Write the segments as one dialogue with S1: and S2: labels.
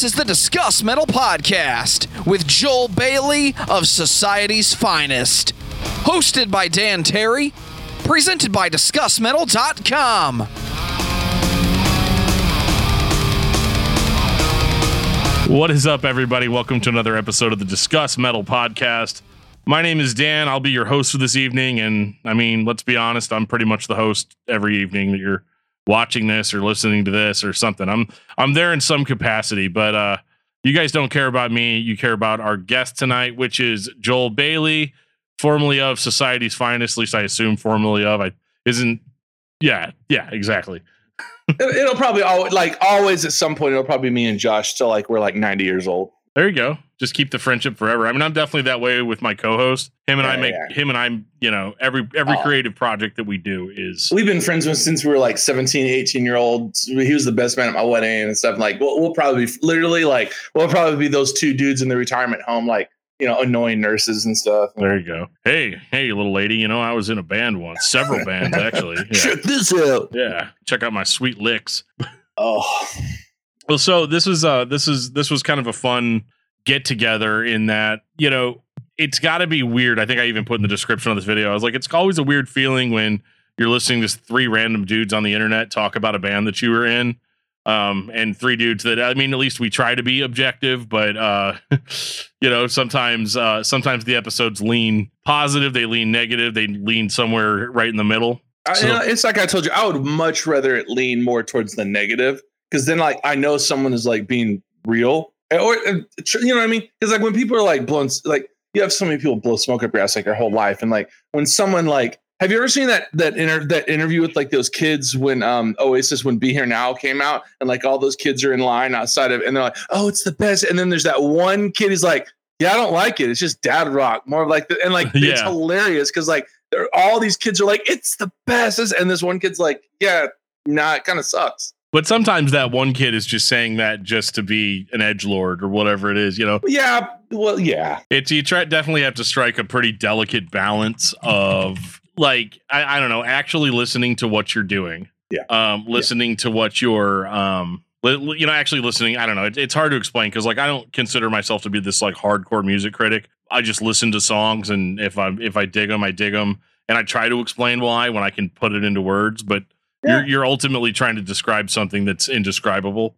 S1: This is the Discuss Metal Podcast with Joel Bailey of Society's Finest. Hosted by Dan Terry. Presented by DiscussMetal.com.
S2: What is up, everybody? Welcome to another episode of the Discuss Metal Podcast. My name is Dan. I'll be your host for this evening. And I mean, let's be honest, I'm pretty much the host every evening that you're watching this or listening to this or something. I'm I'm there in some capacity, but uh you guys don't care about me. You care about our guest tonight, which is Joel Bailey, formerly of Society's Finest, at least I assume formerly of. I isn't yeah, yeah, exactly.
S3: It'll probably always like always at some point it'll probably be me and Josh till like we're like 90 years old.
S2: There you go. Just keep the friendship forever. I mean, I'm definitely that way with my co-host. Him and
S3: Yeah,
S2: I make
S3: yeah.
S2: him and I, you know, every every
S3: Oh.
S2: creative project that we do is
S3: We've been friends with since we were like 17, 18 year olds. He was the best man at my wedding and stuff. Like we'll, we'll probably be literally like we'll probably be those two dudes in the retirement home, like you know, annoying nurses and stuff.
S2: there you go. Hey, hey, little lady, you know, I was in a band once, several bands actually. Yeah.
S3: Check this out.
S2: yeah. Check out my sweet licks.
S3: Oh,
S2: Well, so this is uh this is this was kind of a fun get together in that, you know, it's got to be weird. I think I even put in the description of this video. I was like, it's always a weird feeling when you're listening to three random dudes on the internet talk about a band that you were in. Um, and three dudes that I mean, at least we try to be objective, but uh, you know, sometimes uh, sometimes the episodes lean positive, they lean negative, they lean somewhere right in the middle.
S3: I- you know, it's like I told you, I would much rather it lean more towards the negative because then like I know someone is like being real. Or uh, you know what I mean? Because like when people are like blowing like you have so many people blow smoke up your ass like your whole life, and like when someone like have you ever seen that that inter- that interview with like those kids when um Oasis when Be Here Now came out and like all those kids are in line outside of and they're like oh it's the best. And then there's that one kid he's like yeah I don't like it. It's just dad rock. More like the, and like it's hilarious because like all these kids are like it's the best. And this one kid's like yeah nah it kind of sucks
S2: But sometimes that one kid is just saying that just to be an edge lord or whatever it is, you know.
S3: yeah well yeah
S2: It's you try definitely have to strike a pretty delicate balance of like I, I don't know, actually listening to what you're doing.
S3: Yeah.
S2: Um, listening to what you're um li- you know, actually listening. I don't know. It, it's hard to explain because like I don't consider myself to be this like hardcore music critic. I just listen to songs and if I if I dig them, I dig them, and I try to explain why when I can put it into words. But
S3: Yeah.
S2: you're you're ultimately trying to describe something that's indescribable.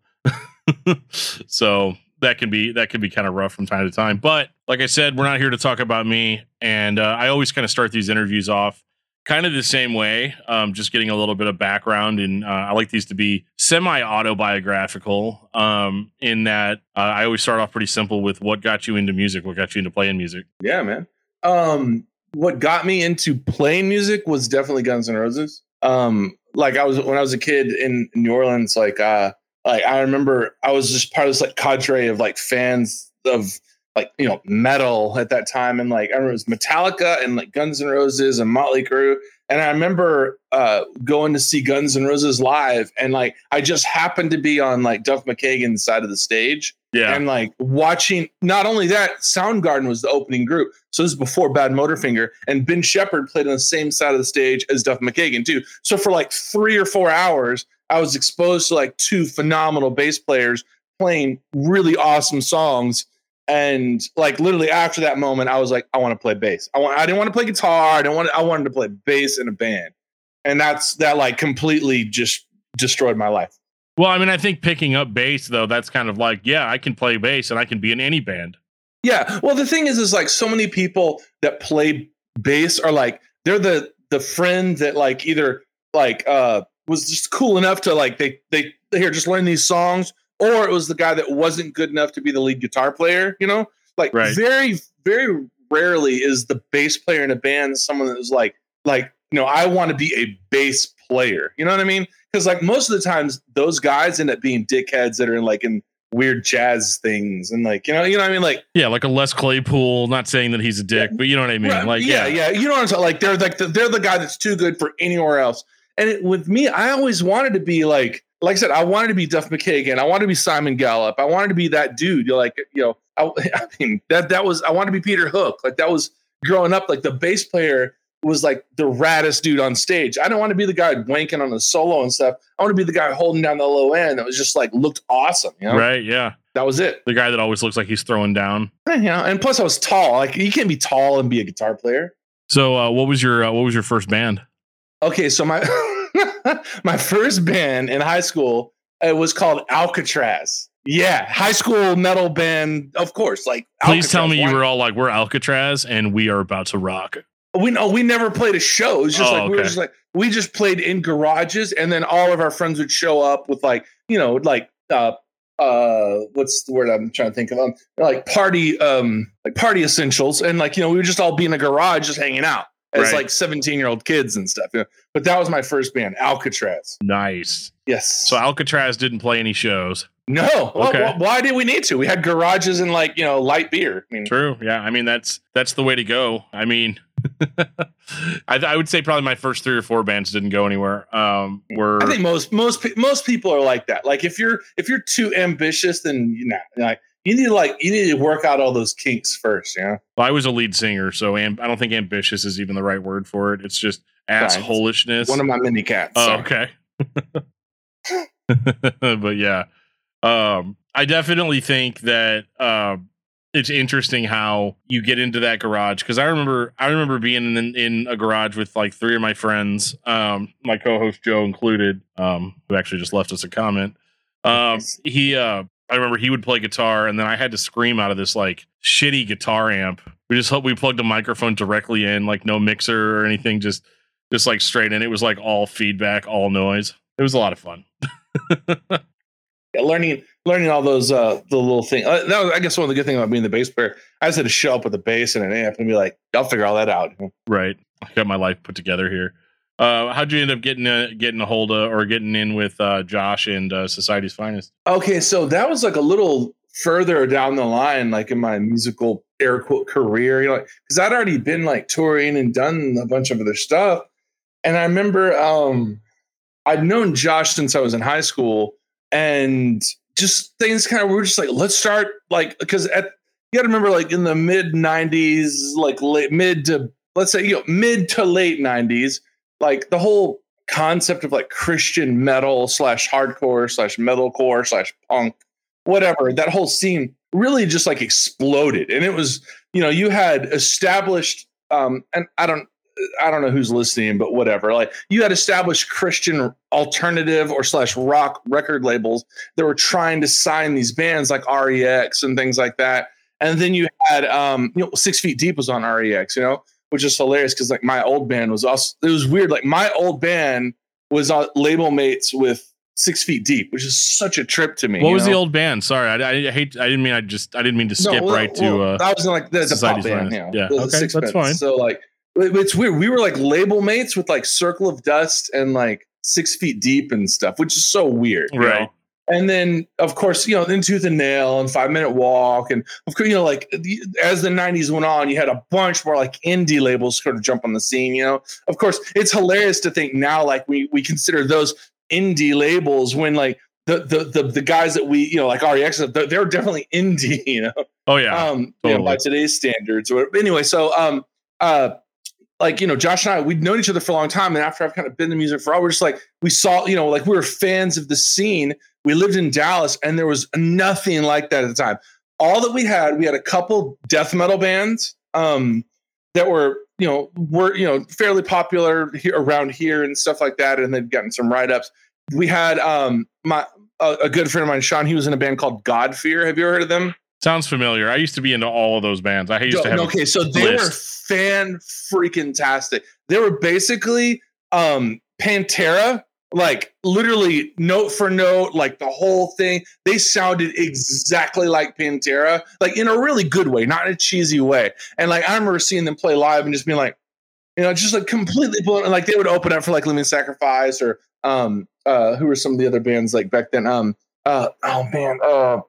S2: so that can be that can be kind of rough from time to time. But like I said, we're not here to talk about me, and uh, I always kind of start these interviews off kind of the same way, um, just getting a little bit of background. And uh, I like these to be semi autobiographical. Um, in that uh, I always start off pretty simple with what got you into music, what got you into playing music.
S3: Yeah, man. Um, what got me into playing music was definitely Guns N' Roses. Um, like I was when I was a kid in New Orleans, like uh, like I remember I was just part of this like cadre of like fans of like you know metal at that time, and like I remember it was Metallica and like Guns N' Roses and Motley Crue, and I remember uh going to see Guns N' Roses live, and like I just happened to be on like Duff McKagan's side of the stage,
S2: Yeah,
S3: and like watching not only that soundgarden was the opening group. So this is before Badmotorfinger and Ben Shepherd played on the same side of the stage as duff mckagan too. So for like three or four hours i was exposed to like two phenomenal bass players playing really awesome songs and like literally after that moment i was like i want to play bass i want i didn't want to play guitar i didn't want i wanted to play bass in a band and that's that like completely just destroyed my life
S2: Well, I mean, I think picking up bass though, that's kind of like, yeah, I can play bass and I can be in any band.
S3: Yeah. Well, the thing is, is like so many people that play bass are like they're the the friend that like either like uh was just cool enough to like they they here just learn these songs, or it was the guy that wasn't good enough to be the lead guitar player. You know, like
S2: Right.
S3: very very rarely is the bass player in a band someone that is like like you know I want to be a bass player. You know what I mean? Because like most of the times those guys end up being dickheads that are in like in weird jazz things and like you know you know what I mean like
S2: Yeah, like a Les Claypool. Not saying that he's a dick, but you know what I mean.
S3: Right,
S2: Like,
S3: yeah, yeah, You know what I'm saying? Like they're like the, they're the guy that's too good for anywhere else. And it, with me, I always wanted to be like, like I said, I wanted to be Duff McKagan. I wanted to be Simon Gallup. I wanted to be that dude. You're like, you know, I, I mean that that was I wanted to be Peter Hook. Like that was growing up. Like the bass player was like the raddest dude on stage. I don't want to be the guy wanking on the solo and stuff. I want to be the guy holding down the low end that was just like looked awesome. You know,
S2: Right. Yeah.
S3: that was it.
S2: The guy that always looks like he's throwing down.
S3: Yeah, you know, and plus I was tall. Like you can't be tall and be a guitar player.
S2: So, uh, what was your uh, what was your first band?
S3: Okay, so my my first band in high school it was called Alcatraz. Yeah, high school metal band, of course. Like,
S2: Please tell me you
S3: Why-
S2: were all like, "We're Alcatraz and we are about to rock."
S3: We no, we never played a show. It was just
S2: Oh,
S3: like we were just like we just played in garages, and then all of our friends would show up with like you know like uh uh what's the word I'm trying to think of um like party um like party essentials, and like you know we would just all be in a garage just hanging out as
S2: Right.
S3: like 17 year old kids and stuff. You know? But that was my first band, Alcatraz.
S2: Nice.
S3: Yes.
S2: So Alcatraz didn't play any shows.
S3: no.
S2: Okay.
S3: wh- why did we need to? We had garages and like you know light beer. I mean,
S2: True. Yeah. I mean, that's that's the way to go. I mean, I, I would say probably my first three or four bands didn't go anywhere. Um, were
S3: I think most most most people are like that. Like if you're if you're too ambitious, then you know, like you need to like you need to work out all those kinks first. Yeah. know,
S2: I was a lead singer, so am, I don't think ambitious is even the right word for it. It's just assholishness.
S3: one of my mini cats.
S2: Oh, okay. but yeah, um, I definitely think that um, it's interesting how you get into that garage because I remember I remember being in, in a garage with like three of my friends, um, my co-host Joe included, um, who actually just left us a comment. Um, he, uh, I remember he would play guitar, and then I had to scream out of this like shitty guitar amp. We just hope we plugged a microphone directly in, like no mixer or anything, just just like straight in. It was like all feedback, all noise. It was a lot of fun.
S3: Yeah, learning learning all those uh the little thing. Uh, that was, I guess one of the good things about being the bass player. I just had to show up with a bass and an amp and be like, I'll figure all that out.
S2: Right. I got my life put together here. Uh, how'd you end up getting uh, getting a hold of or getting in with uh, Josh and uh, Society's Finest?
S3: Okay, so that was like a little further down the line, like in my musical air quote career, you know, because I'd already been like touring and done a bunch of other stuff. And I remember um I'd known Josh since I was in high school, and just things kind of we were just like, let's start like because at you gotta remember like in the mid 90s, like late mid to let's say you know mid to late 90s, like the whole concept of like Christian metal slash hardcore slash metalcore slash punk, whatever, that whole scene really just like exploded. And it was, you know, you had established um and I don't I don't know who's listening, but whatever. Like you had established Christian alternative or slash rock record labels that were trying to sign these bands like REX and things like that. And then you had um, you know, Six Feet Deep was on REX, you know, which is hilarious because like my old band was also it was weird. Like my old band was on label mates with Six Feet Deep, which is such a trip to me.
S2: What was the old band? Sorry, I, I hate. I didn't mean. I just. I didn't mean to skip
S3: No, well,
S2: right to.
S3: well,
S2: uh,
S3: I was like the, the pop band, you know,
S2: Yeah,
S3: the- the
S2: okay, that's
S3: Sixpence.
S2: fine.
S3: So like, it's weird. We were like label mates with like Circle of Dust and like Six Feet Deep and stuff, which is so weird, you
S2: Right.
S3: know? And then of course, you know, then Tooth and Nail and Five Minute Walk, and of course, you know, like the, as the '90s went on, you had a bunch more like indie labels sort of jump on the scene. You know, of course, it's hilarious to think now like we we consider those indie labels when like the the the, the guys that we you know like REX they're, they're definitely indie. You know,
S2: oh yeah.
S3: um you know, by today's standards or anyway so um uh like you know josh and i we'd known each other for a long time and after i've kind of been in music for a while we're just like we saw you know like we were fans of the scene we lived in dallas and there was nothing like that at the time all that we had we had a couple death metal bands um that were you know were you know fairly popular here around here and stuff like that and they'd gotten some write-ups we had um my a, a good friend of mine sean he was in a band called god fear have you ever heard of them
S2: Sounds familiar. I used to be into all of those bands. I used to have.
S3: okay, so they were fan freaking tastic. They were basically um Pantera, like literally note for note, like the whole thing. They sounded exactly like Pantera, like in a really good way, not in a cheesy way. And like I remember seeing them play live and just being like, you know, just like completely blown. And Like they would open up for like Living Sacrifice or um uh who were some of the other bands like back then? Um uh oh man, uh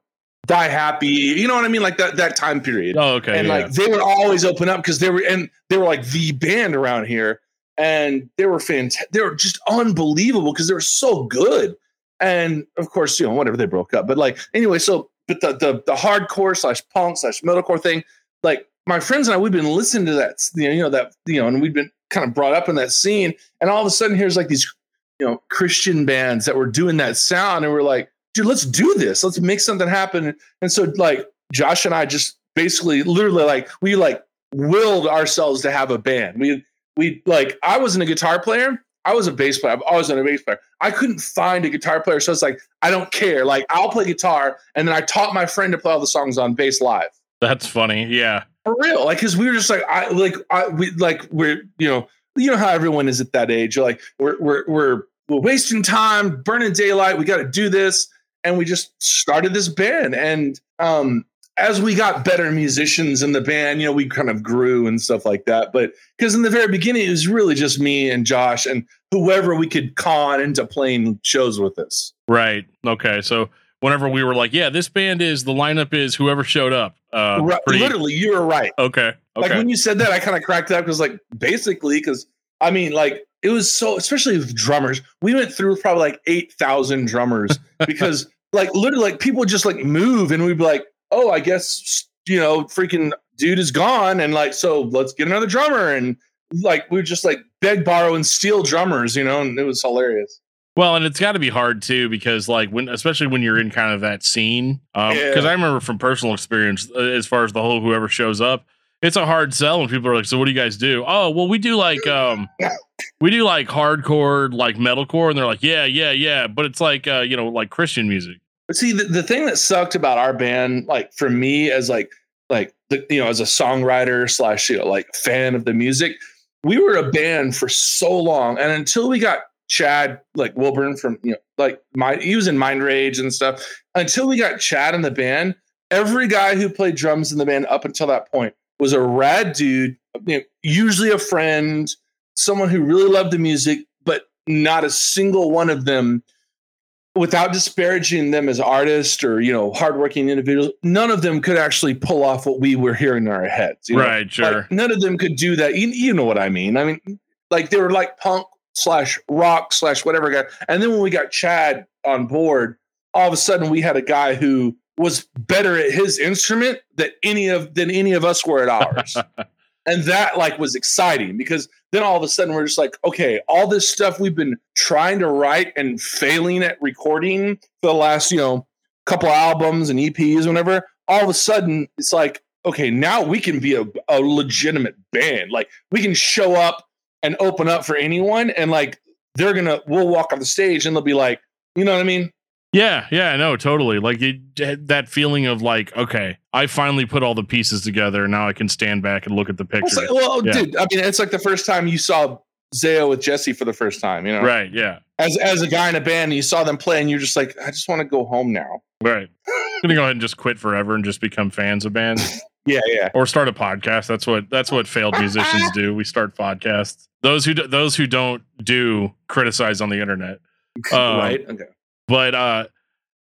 S3: Die Happy, you know what I mean? Like that that time period
S2: oh okay.
S3: and
S2: yeah.
S3: like they would always open up because they were and they were like the band around here and they were fantastic they were just unbelievable because they were so good and of course you know whatever they broke up but like anyway so but the the, the hardcore slash punk slash metalcore thing like my friends and i we've been listening to that you know, that you know and we've been kind of brought up in that scene. And all of a sudden, here's like these, you know, Christian bands that were doing that sound, and we're like, dude, let's do this. Let's make something happen. And so, like, Josh and I just basically, literally, like, we like willed ourselves to have a band. We, we like, I wasn't a guitar player. I was a bass player. I've always been a bass player. I couldn't find a guitar player, so it's like I don't care. Like I'll play guitar, and then I taught my friend to play all the songs on bass live.
S2: That's funny. Yeah.
S3: For real, like because we were just like I like I we like we're you know you know how everyone is at that age. You're like we're we're we're we're wasting time, burning daylight. We got to do this, and we just started this band. And um, as we got better musicians in the band, you know, we kind of grew and stuff like that. But because in the very beginning, it was really just me and Josh and whoever we could con into playing shows with us.
S2: Right. Okay. So whenever we were like, yeah, this band is the lineup is whoever showed up. Uh,
S3: Right,
S2: pretty-
S3: Literally, you were right.
S2: Okay.
S3: Like when you said that, I kind of cracked up because, like, basically, because I mean, like, it was so, especially with drummers. We went through probably like eight thousand drummers because, like, literally, like people just like move, and we'd be like, "Oh, I guess you know, freaking dude is gone," and like, so let's get another drummer, and like we would just like beg, borrow, and steal drummers, you know, and it was hilarious.
S2: Well, and it's got to be hard too because, like, when especially when you're in kind of that scene, because
S3: Yeah.
S2: I remember from personal experience, uh, as far as the whole whoever shows up, it's a hard sell when people are like, "So what do you guys do?" Oh, well, we do like um, we do like hardcore, like metalcore, and they're like, "Yeah, yeah, yeah," but it's like uh, you know, like Christian music.
S3: But see, the, the thing that sucked about our band, like for me as like like the, you know as a songwriter slash you know like fan of the music, we were a band for so long, and until we got Chad like Wilburn from you know like my he was in Mind Rage and stuff. Until we got Chad in the band, every guy who played drums in the band up until that point was a rad dude, you know, usually a friend, someone who really loved the music, but not a single one of them without disparaging them as artists or you know hardworking individuals none of them could actually pull off what we were hearing in our heads you know?
S2: right? Sure.
S3: Like, none of them could do that you, you know what i mean i mean like they were like punk slash rock slash whatever guy and then when we got chad on board all of a sudden we had a guy who was better at his instrument than any of than any of us were at ours and that like was exciting because then all of a sudden we're just like okay all this stuff we've been trying to write and failing at recording for the last you know couple albums and eps whenever all of a sudden it's like okay now we can be a, a legitimate band. Like we can show up and open up for anyone and like they're gonna we'll walk off the stage and they'll be like you know what i mean
S2: Yeah, yeah, no, totally. Like it, that feeling of like, okay, I finally put all the pieces together. Now I can stand back and look at the picture.
S3: like, well
S2: Yeah.
S3: dude i mean it's like the first time you saw Zao with Jesse for the first time, you know.
S2: Right? Yeah.
S3: as as a guy in a band and you saw them play and you're just like i just want to go home now
S2: Right. I'm gonna go ahead and just quit forever and just become fans of bands
S3: yeah yeah
S2: or start a podcast. That's what that's what failed musicians do. We start podcasts. Those who do, those who don't do criticize on the internet. Um,
S3: right okay
S2: but uh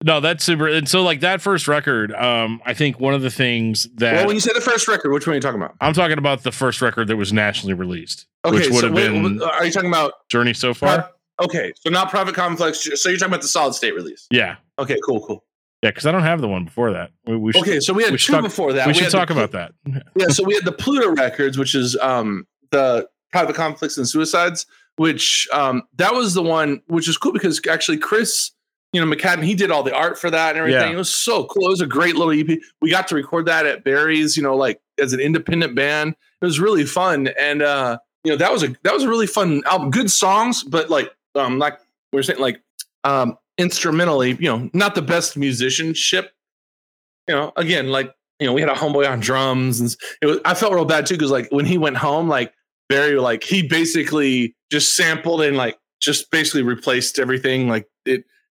S2: no that's super and so like that first record um i think one of the things that
S3: well when you say the first record which one are you talking about?
S2: I'm talking about the first record that was nationally released
S3: okay
S2: which would
S3: so
S2: have
S3: wait,
S2: been
S3: are you talking about
S2: journey so far?
S3: Okay so not private conflicts so you're talking about the solid state release?
S2: Yeah.
S3: Okay cool cool.
S2: Yeah because i don't have the one before that. We, we should,
S3: okay so we had
S2: we
S3: two
S2: talk-
S3: before that.
S2: we should talk
S3: the,
S2: about that.
S3: Yeah so we had the pluto records which is um the private conflicts and suicides which um that was the one which is cool because actually chris you know mcadden he did all the art for that and everything.
S2: Yeah.
S3: it was so cool. It was a great little ep we got to record that at barry's you know like as an independent band. It was really fun. And uh you know that was a that was a really fun album. Good songs but like um like we are saying like um instrumentally you know not the best musicianship. You know again like you know we had a homeboy on drums and it was i felt real bad too because like when he went home like barry like he basically just sampled and like just basically replaced everything like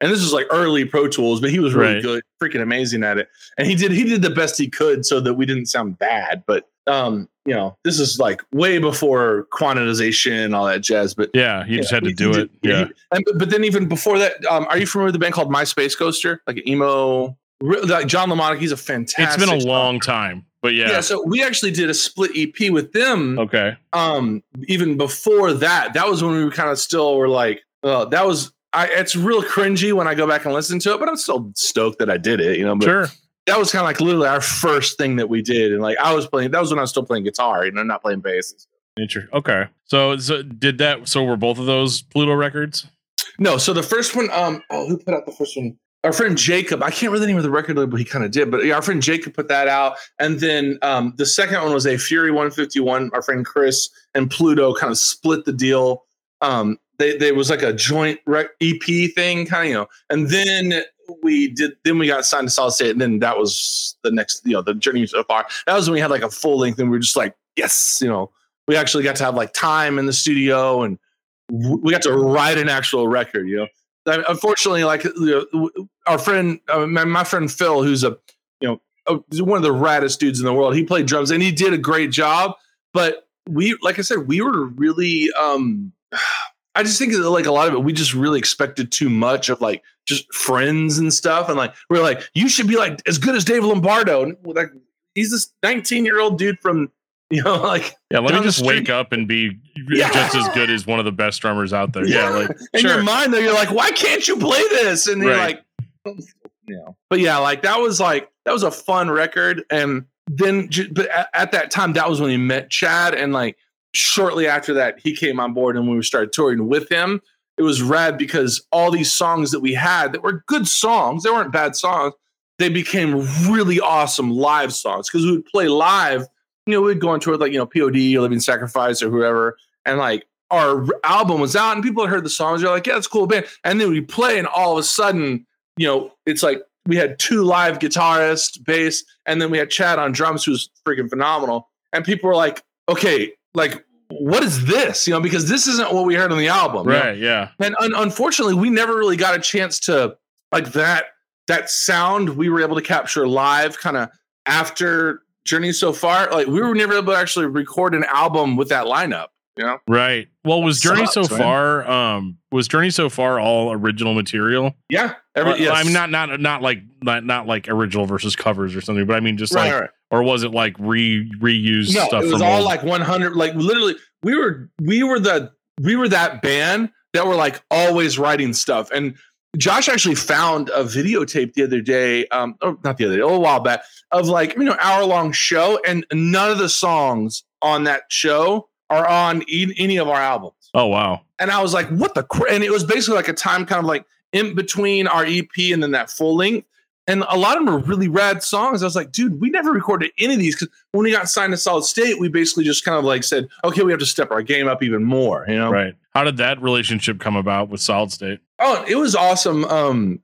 S3: and this was like early pro tools but he was really
S2: Right.
S3: good freaking amazing at it and he did he did the best he could so that we didn't sound bad but um you know this is like way before quantization and all that jazz but
S2: yeah you just had to do it
S3: did-
S2: yeah
S3: he- and, but, then even before that, um, are you familiar with the band called My Space Coaster? Like an emo, like John Lamonic. He's a fantastic.
S2: it's been a long time but yeah,
S3: Yeah. So we actually did a split EP with them.
S2: okay
S3: Um, even before that, that was when we kind of still were like, uh, that was. I, it's real cringy when I go back and listen to it, but I'm still stoked that I did it. You know, but
S2: sure
S3: that was kind of like literally our first thing that we did, and like I was playing. That was when I was still playing guitar, you know, not playing bass.
S2: Okay. So, so did that? So were both of those Pluto records?
S3: No, so the first one, um, oh, who put out the first one? Our friend Jacob. I can't really name the record label. He kind of did, but yeah, our friend Jacob put that out. And then um, the second one was a Fury 151. Our friend Chris and Pluto kind of split the deal. Um, they there was like a joint rec- EP thing, kind of you know. And then we did. Then we got signed to Solid State, and then that was the next, you know, the journey so far. That was when we had like a full length, and we were just like, yes, you know, we actually got to have like time in the studio and we got to write an actual record, you know. Unfortunately, like you know, our friend, uh, my, my, friend Phil, who's a you know a, one of the raddest dudes in the world, he played drums and he did a great job. But we, like I said, we were really. um I just think that like a lot of it, we just really expected too much of like just friends and stuff, and like we are like, you should be like as good as Dave Lombardo, and like he's this 19 year old dude from You know, like
S2: yeah, let me just wake up and be yeah. just as good as one of the best drummers out there. Yeah, yeah like
S3: in sure. your mind though, you're like, why can't you play this? And you're right. like, yeah. But yeah, like that was like that was a fun record, and then but at, at that time, that was when he met Chad, and like shortly after that, he came on board, and we started touring with him. It was rad because all these songs that we had that were good songs, they weren't bad songs. They became really awesome live songs because we would play live you know, we'd go into it like, you know, POD or Living Sacrifice or whoever. And like our album was out and people had heard the songs. They're like, yeah, it's cool band. And then we play and all of a sudden, you know, it's like we had two live guitarists, bass, and then we had Chad on drums, who's freaking phenomenal. And people were like, okay, like, what is this? You know, because this isn't what we heard on the album.
S2: Right.
S3: You know?
S2: Yeah.
S3: And un- unfortunately, we never really got a chance to like that, that sound we were able to capture live kind of after journey so far, like we were never able to actually record an album with that lineup. You know?
S2: Right. Well, was Journey sucks, so man. far? Um, was Journey so far all original material?
S3: Yeah.
S2: Every, uh, yes. I mean, not not not like not not like original versus covers or something, but I mean, just right, like, right. Or was it like re reused no, stuff?
S3: It was all old? like one hundred. Like literally, we were we were the we were that band that were like always writing stuff and Josh actually found a videotape the other day, um, or not the other day, a little while back, of like you know hour long show, and none of the songs on that show are on e- any of our albums.
S2: Oh wow!
S3: And I was like, what the? Cr-? And it was basically like a time kind of like in between our EP and then that full length. And a lot of them are really rad songs. I was like, dude, we never recorded any of these because when we got signed to Solid State, we basically just kind of like said, okay, we have to step our game up even more, you know?
S2: Right. How did that relationship come about with Solid State?
S3: Oh, it was awesome. Um,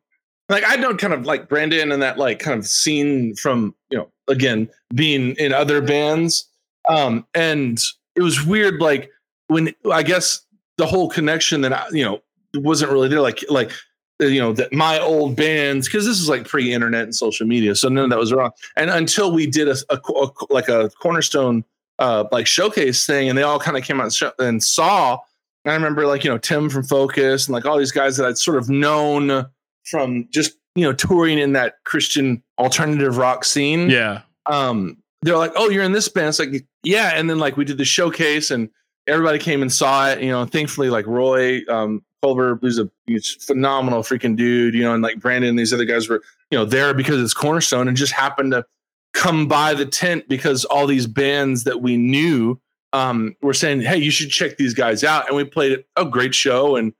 S3: like I know kind of like Brandon and that like kind of scene from, you know, again, being in other bands. Um, and it was weird, like when I guess the whole connection that I, you know, wasn't really there. Like, like you know that my old bands because this is like pre-internet and social media so none of that was wrong. And until we did a, a, a like a cornerstone uh like showcase thing and they all kind of came out and, show, and saw and i remember like you know tim from focus and like all these guys that i'd sort of known from just you know touring in that christian alternative rock scene
S2: yeah.
S3: um they're like oh you're in this band. It's like yeah and then like we did the showcase and everybody came and saw it you know thankfully like roy um Culver, who's a phenomenal freaking dude, you know, and like Brandon and these other guys were, you know, there because it's Cornerstone and just happened to come by the tent because all these bands that we knew um, were saying, Hey, you should check these guys out. And we played a great show and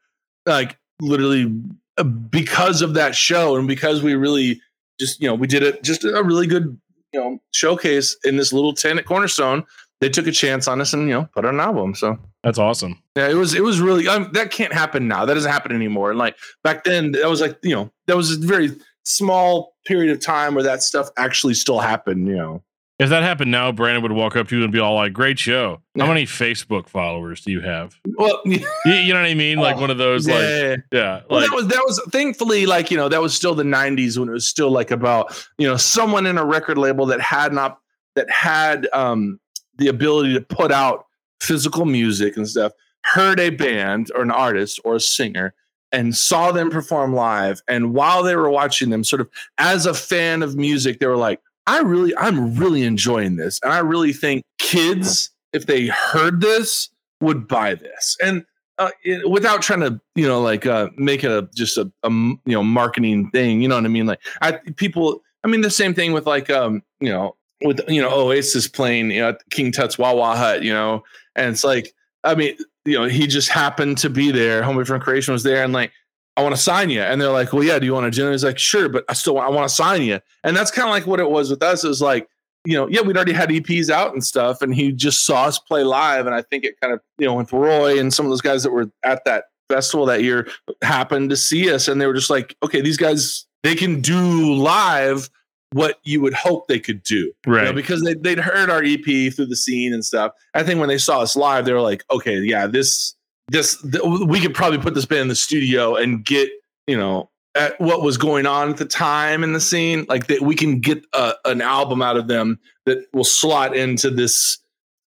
S3: like literally uh, because of that show and because we really just, you know, we did it just a really good, you know, showcase in this little tent at Cornerstone they took a chance on us and you know put out an album. So
S2: that's awesome.
S3: Yeah, it was it was really um, that can't happen now. That doesn't happen anymore. And like back then, that was like you know that was a very small period of time where that stuff actually still happened. You know,
S2: if that happened now, Brandon would walk up to you and be all like, "Great show! How many Facebook followers do you have?"
S3: Well,
S2: you, you know what I mean, like oh, one of those, yeah, like yeah.
S3: Well,
S2: like,
S3: that was that was thankfully like you know that was still the '90s when it was still like about you know someone in a record label that had not that had um the ability to put out physical music and stuff heard a band or an artist or a singer and saw them perform live. And while they were watching them sort of as a fan of music they were like i really i'm really enjoying this. And i really think kids if they heard this would buy this. And uh, it, without trying to you know like uh, make it a just a, a, you know marketing thing you know what i mean? Like i people i mean the same thing with like um you know with you know Oasis playing you know King Tut's Wah Wah Hut, you know, and it's like I mean you know he just happened to be there. Homie from Creation was there, and like I want to sign you, and they're like, well, yeah, do you want to join? He's like, sure, but I still want, I want to sign you, and that's kind of like what it was with us. It was like you know, yeah, we'd already had EPs out and stuff, and he just saw us play live, and I think it kind of you know with Roy and some of those guys that were at that festival that year happened to see us, and they were just like, okay, these guys they can do live what you would hope they could do.
S2: Right.
S3: You know, because they, they'd heard our EP through the scene and stuff. I think when they saw us live, they were like, okay, yeah, this, this, th- we could probably put this band in the studio and get, you know, at what was going on at the time in the scene. Like that we can get a, an album out of them that will slot into this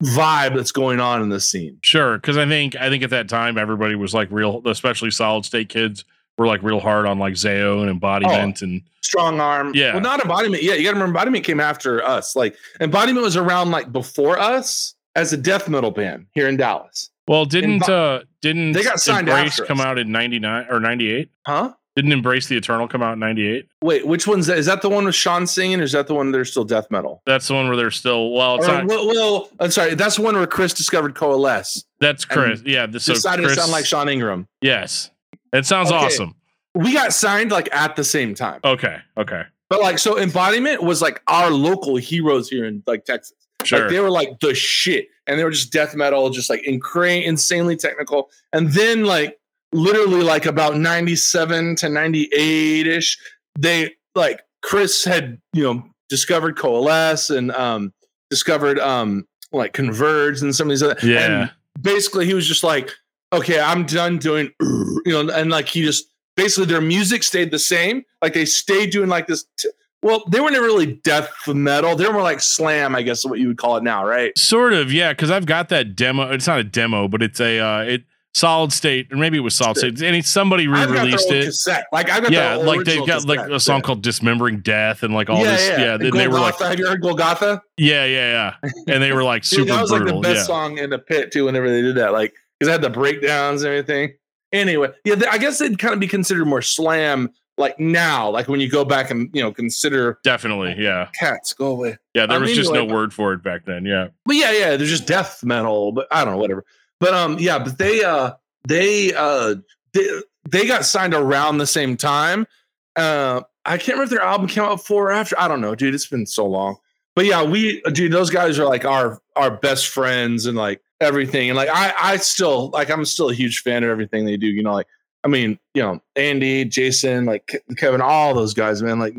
S3: vibe that's going on in the scene.
S2: Sure, because I think I think at that time everybody was like real, especially solid state kids were like real hard on like Zao and embodiment and
S3: Strongarm.
S2: Yeah.
S3: Well, not embodiment. Yeah, you gotta remember embodiment came after us. Like embodiment was around like before us as a death metal band here in Dallas.
S2: well, didn't uh didn't
S3: They got signed
S2: Embrace come
S3: us.
S2: out in ninety nine or ninety eight?
S3: Huh?
S2: Didn't Embrace the Eternal come out in ninety eight?
S3: Wait, which one's that? Is that the one with Sean singing, or is that the one that are still death metal?
S2: That's the one where they're still well. It's
S3: Or,
S2: not.
S3: well, well, I'm sorry, that's the one where Chris discovered Coalesce.
S2: That's Chris. Yeah. this- So
S3: decided
S2: Chris,
S3: to sound like Sean Ingram.
S2: Yes, it sounds
S3: Okay.
S2: awesome.
S3: We got signed like at the same time,
S2: Okay. Okay.
S3: but like so, embodiment was like our local heroes here in like Texas.
S2: Sure.
S3: Like they were like the shit, and they were just death metal, just like incra- insanely technical. And then like literally like about ninety seven to ninety eight ish, they like Chris had you know discovered Coalesce and um discovered um like Converge and some of these other
S2: Yeah.
S3: And basically, he was just like, okay, I'm done doing you know, and like he just basically their music stayed the same. Like they stayed doing like this. T- well, they were never really death metal. They were more like slam, I guess, is what you would call it now, right?
S2: Sort of, yeah, because I've got that demo. It's not a demo, but it's a uh, it solid state, or maybe it was solid state. And somebody
S3: I've got their
S2: re-released it.
S3: cassette. Like I've got
S2: Yeah, like they've
S3: original
S2: got like a song
S3: Yeah.
S2: called "Dismembering Death" and like all
S3: yeah,
S2: this.
S3: yeah.
S2: Yeah,
S3: And
S2: they, they were like,
S3: have you heard Golgotha?
S2: yeah, yeah, yeah, and they were like
S3: Dude,
S2: super
S3: that was
S2: brutal.
S3: like the best
S2: yeah,
S3: song in the pit too. Whenever they did that, like because I had the breakdowns and everything. Anyway, yeah, I guess they'd kind of be considered more slam. Like now, like when you go back and you know consider
S2: definitely, yeah,
S3: cats go away.
S2: yeah. There
S3: Um,
S2: was just
S3: anyway.
S2: no word for it back then. Yeah,
S3: But yeah, yeah, they're just death metal, but I don't know, whatever. But um, yeah, but they uh they uh they, they got signed around the same time. Uh, I can't remember if their album came out before or after. I don't know, dude. It's been so long. But yeah, we dude, those guys are like our our best friends and like everything. And like I I still like I'm still a huge fan of everything they do. You know, like I mean, you know, Andy, Jason, like Kevin, all those guys, man. Like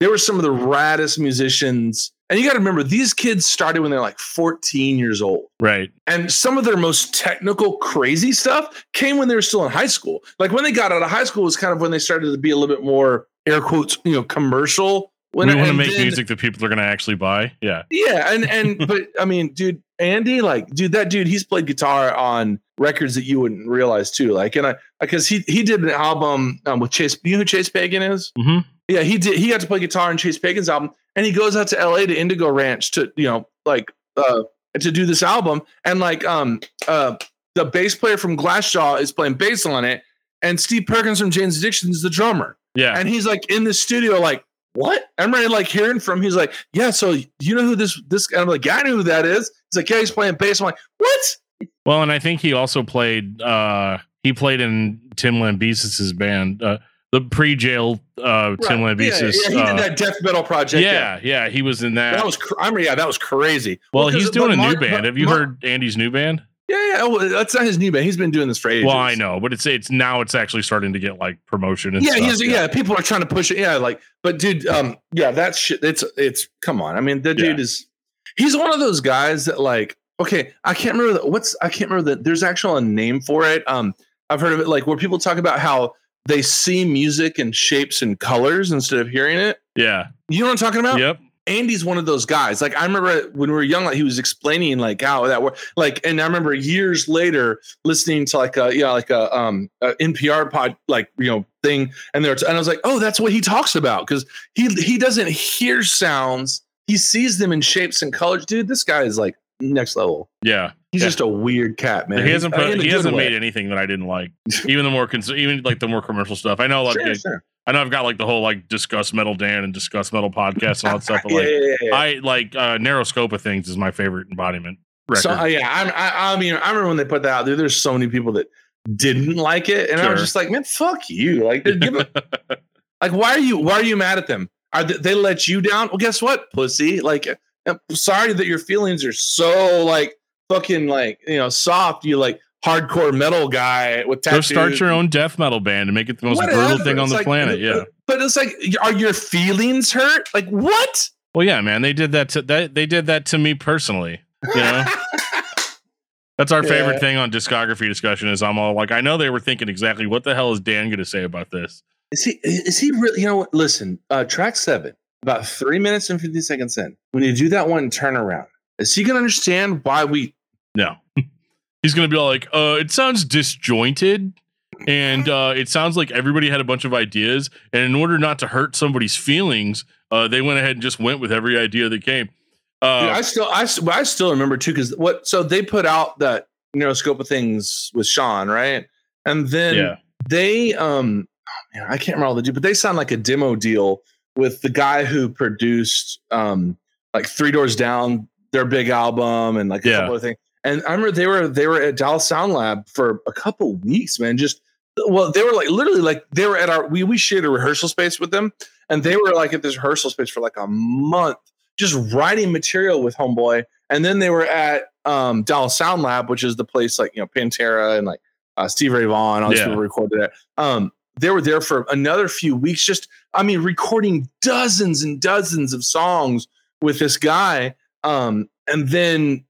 S3: they were some of the raddest musicians. And you got to remember, these kids started when they're like 14 years old.
S2: right.
S3: And some of their most technical, crazy stuff came when they were still in high school. Like when they got out of high school was kind of when they started to be a little bit more air quotes, you know, commercial. When
S2: we want to make
S3: then-
S2: music that people are going to actually buy. Yeah,
S3: Yeah, and and but I mean, dude, Andy, like, dude, that dude, he's played guitar on records that you wouldn't realize too. Like, and I because he he did an album um, with Chase. You know who Chase Pagan is?
S2: Mhm.
S3: Yeah, he did. He got to play guitar on Chase Pagan's album, and he goes out to L.A. to Indigo Ranch to you know like uh to do this album, and like um uh the bass player from Glassjaw is playing bass on it, and Steve Perkins from Jane's Addiction is the drummer
S2: yeah.
S3: and he's like in the studio, like, what? I'm ready, like hearing from. He's like, yeah. So you know who this this? I'm like, yeah, I know who that is. He's like, yeah, he's playing bass. I'm like, what?
S2: Well, and I think he also played. uh He played in Tim Lambesis's band, uh, the pre-jail uh Tim Lambesis.
S3: Yeah, yeah, he
S2: uh,
S3: did that death metal project.
S2: yeah, yeah, he was in that.
S3: that was. I mean, yeah, that was crazy.
S2: Well, he's doing a new band. Have you
S3: Mark-
S2: heard Andy's new band?
S3: Yeah, yeah. Well, that's not his new band. He's been doing this for ages.
S2: Well, I know, but it's it's now it's actually starting to get like promotion and
S3: Yeah,
S2: stuff.
S3: he's, yeah, People are trying to push it. Yeah, like, but dude, um, yeah, that shit. It's it's. Come on. I mean, the
S2: Yeah.
S3: dude is. He's one of those guys that like. Okay, I can't remember the, what's. I can't remember that. There's actually a name for it. Um, I've heard of it like where people talk about how they see music in shapes and colors instead of hearing it.
S2: Yeah.
S3: You know what I'm talking about?
S2: Yep.
S3: Andy's one of those guys. Like I remember when we were young, like he was explaining like how that worked. Like, and I remember years later listening to like a yeah, like a um a NPR pod like you know thing, and there and I was like, oh, that's what he talks about because he he doesn't hear sounds, he sees them in shapes and colors. Dude, this guy is like next level.
S2: Yeah,
S3: He's
S2: Yeah.
S3: just a weird cat, man.
S2: he hasn't put,
S3: a
S2: he hasn't
S3: way.
S2: made anything that I didn't like. even the more cons- even like the more commercial stuff. I know like
S3: Sure, sure.
S2: I know I've got like the whole like discuss metal Dan and discuss metal podcast and all that stuff. But like
S3: yeah, yeah.
S2: I like uh, narrow scope of things is my favorite embodiment record.
S3: So, uh, yeah, I, I, I mean, I remember when they put that out there. There's so many people that didn't like it, and I was just like, man, fuck you. Like, give it, like, why are you, why are you mad at them? Are they, they let you down? Well, guess what, pussy? Like, I'm sorry that your feelings are so like fucking like you know soft. You like hardcore metal guy with tattoos.
S2: Go start your own death metal band and make it the most brutal
S3: Whatever.
S2: thing on
S3: It's
S2: the
S3: like-
S2: planet. Yeah.
S3: but it's like, are your feelings hurt? Like, what?
S2: Well, yeah, man. They did that to that. They did that to me personally. You know, that's our favorite
S3: Yeah.
S2: thing on discography discussion. Is I'm all like, I know they were thinking exactly what the hell is Dan going to say about this.
S3: Is he is he really you know what? Listen, uh track seven, about three minutes and fifty seconds in. When you do that one turnaround, is he gonna understand why we
S2: No, he's going to be all like, uh, it sounds disjointed. And uh, it sounds like everybody had a bunch of ideas, and in order not to hurt somebody's feelings, uh, they went ahead and just went with every idea that came. Uh,
S3: Dude, I still I, I still remember too, because what so they put out that narrow scope of things with Sean, right? And then
S2: yeah,
S3: they um oh man, I can't remember all the deal, but they signed like a demo deal with the guy who produced um like Three Doors Down, their big album, and like a
S2: Yeah.
S3: couple of things. And I remember they were they were at Dallas Sound Lab for a couple weeks, man. Just well, they were like literally like they were at our we we shared a rehearsal space with them, and they were like at this rehearsal space for like a month, just writing material with Homeboy. And then they were at um Dallas Sound Lab, which is the place like you know Pantera and like uh, Steve Ray Vaughan, all these
S2: Yeah.
S3: people recorded there. Um, they were there for another few weeks, just I mean, recording dozens and dozens of songs with this guy. Um, and then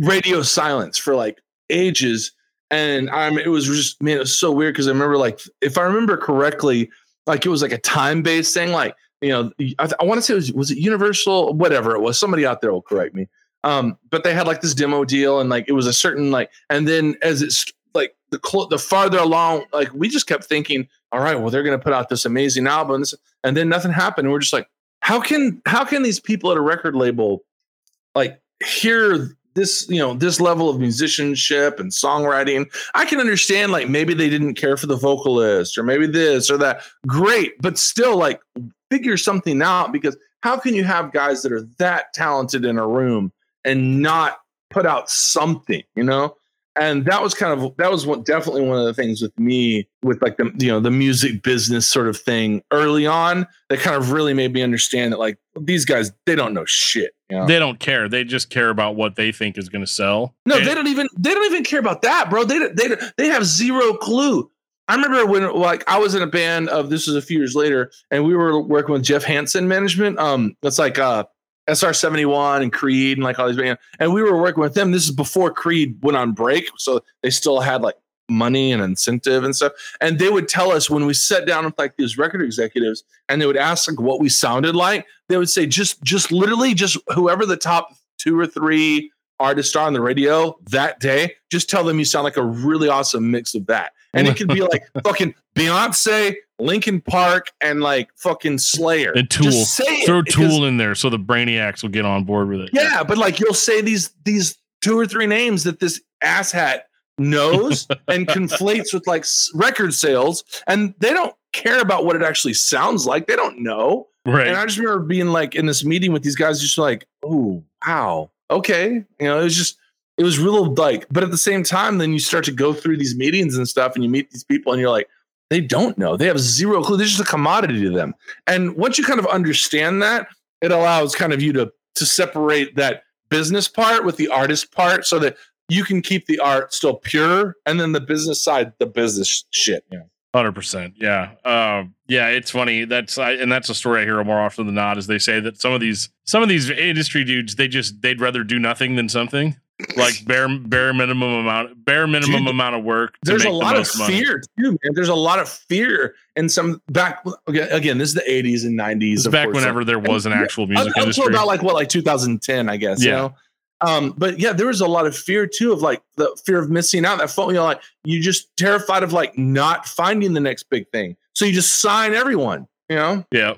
S3: radio silence for like ages. And I'm it was just man, it was so weird because I remember like if I remember correctly, like it was like a time based thing, like you know, I, I want to say it was was it Universal, whatever it was. Somebody out there will correct me. Um, but they had like this demo deal, and like it was a certain like, and then as like the clo- the farther along, like we just kept thinking, all right, well they're gonna put out this amazing album, and then nothing happened. And we're just like, how can how can these people at a record label like hear this you know this level of musicianship and songwriting i can understand like maybe they didn't care for the vocalist or maybe this or that great but still like figure something out because how can you have guys that are that talented in a room and not put out something you know and that was kind of that was what definitely one of the things with me with like the you know the music business sort of thing early on that kind of really made me understand that like these guys they don't know shit you know
S2: they don't care. They just care about what they think is going to sell.
S3: no,
S2: And-
S3: they don't even they don't even care about that, bro. They they they have zero clue. I remember when like I was in a band of this was a few years later, and we were working with Jeff Hanson management. Um, that's like uh SR seventy one and Creed and like all these bands, and we were working with them. This is before Creed went on break, so they still had like money and incentive and stuff. And they would tell us when we sat down with like these record executives, and they would ask like what we sounded like. They would say just just literally just whoever the top two or three artists are on the radio that day, just tell them you sound like a really awesome mix of that. And it could be like fucking Beyonce, Linkin Park, and like fucking Slayer.
S2: And Tool.
S3: Just say
S2: Throw Tool in there so the Brainiacs will get on board with it.
S3: Yeah, but like you'll say these these two or three names that this asshat knows and conflates with like record sales, and they don't care about what it actually sounds like. They don't know.
S2: right.
S3: And I just remember being like in this meeting with these guys, just like, oh, wow, okay. You know, it was just, it was real like, but at the same time, then you start to go through these meetings and stuff and you meet these people and you're like, they don't know. They have zero clue. This is a commodity to them. And once you kind of understand that, it allows kind of you to to separate that business part with the artist part so that you can keep the art still pure and then the business side, the business shit. Yeah.
S2: Hundred percent. Yeah. Um, yeah. It's funny. That's I, and that's a story I hear more often than not. Is they say that some of these some of these industry dudes they just they'd rather do nothing than something like bare bare minimum amount bare minimum
S3: Dude,
S2: amount of work.
S3: There's a
S2: the
S3: lot of
S2: most money.
S3: fear too, man. There's a lot of fear and some back again. this is the 80s and 90s. Of
S2: back
S3: course,
S2: whenever there was an actual
S3: up,
S2: music
S3: up
S2: industry.
S3: about like what, like 2010, I guess. You
S2: Yeah.
S3: know. Um, but yeah, there was a lot of fear too of like the fear of missing out. That phone, you know, like you just terrified of like not finding the next big thing. So you just sign everyone, you know,
S2: yeah.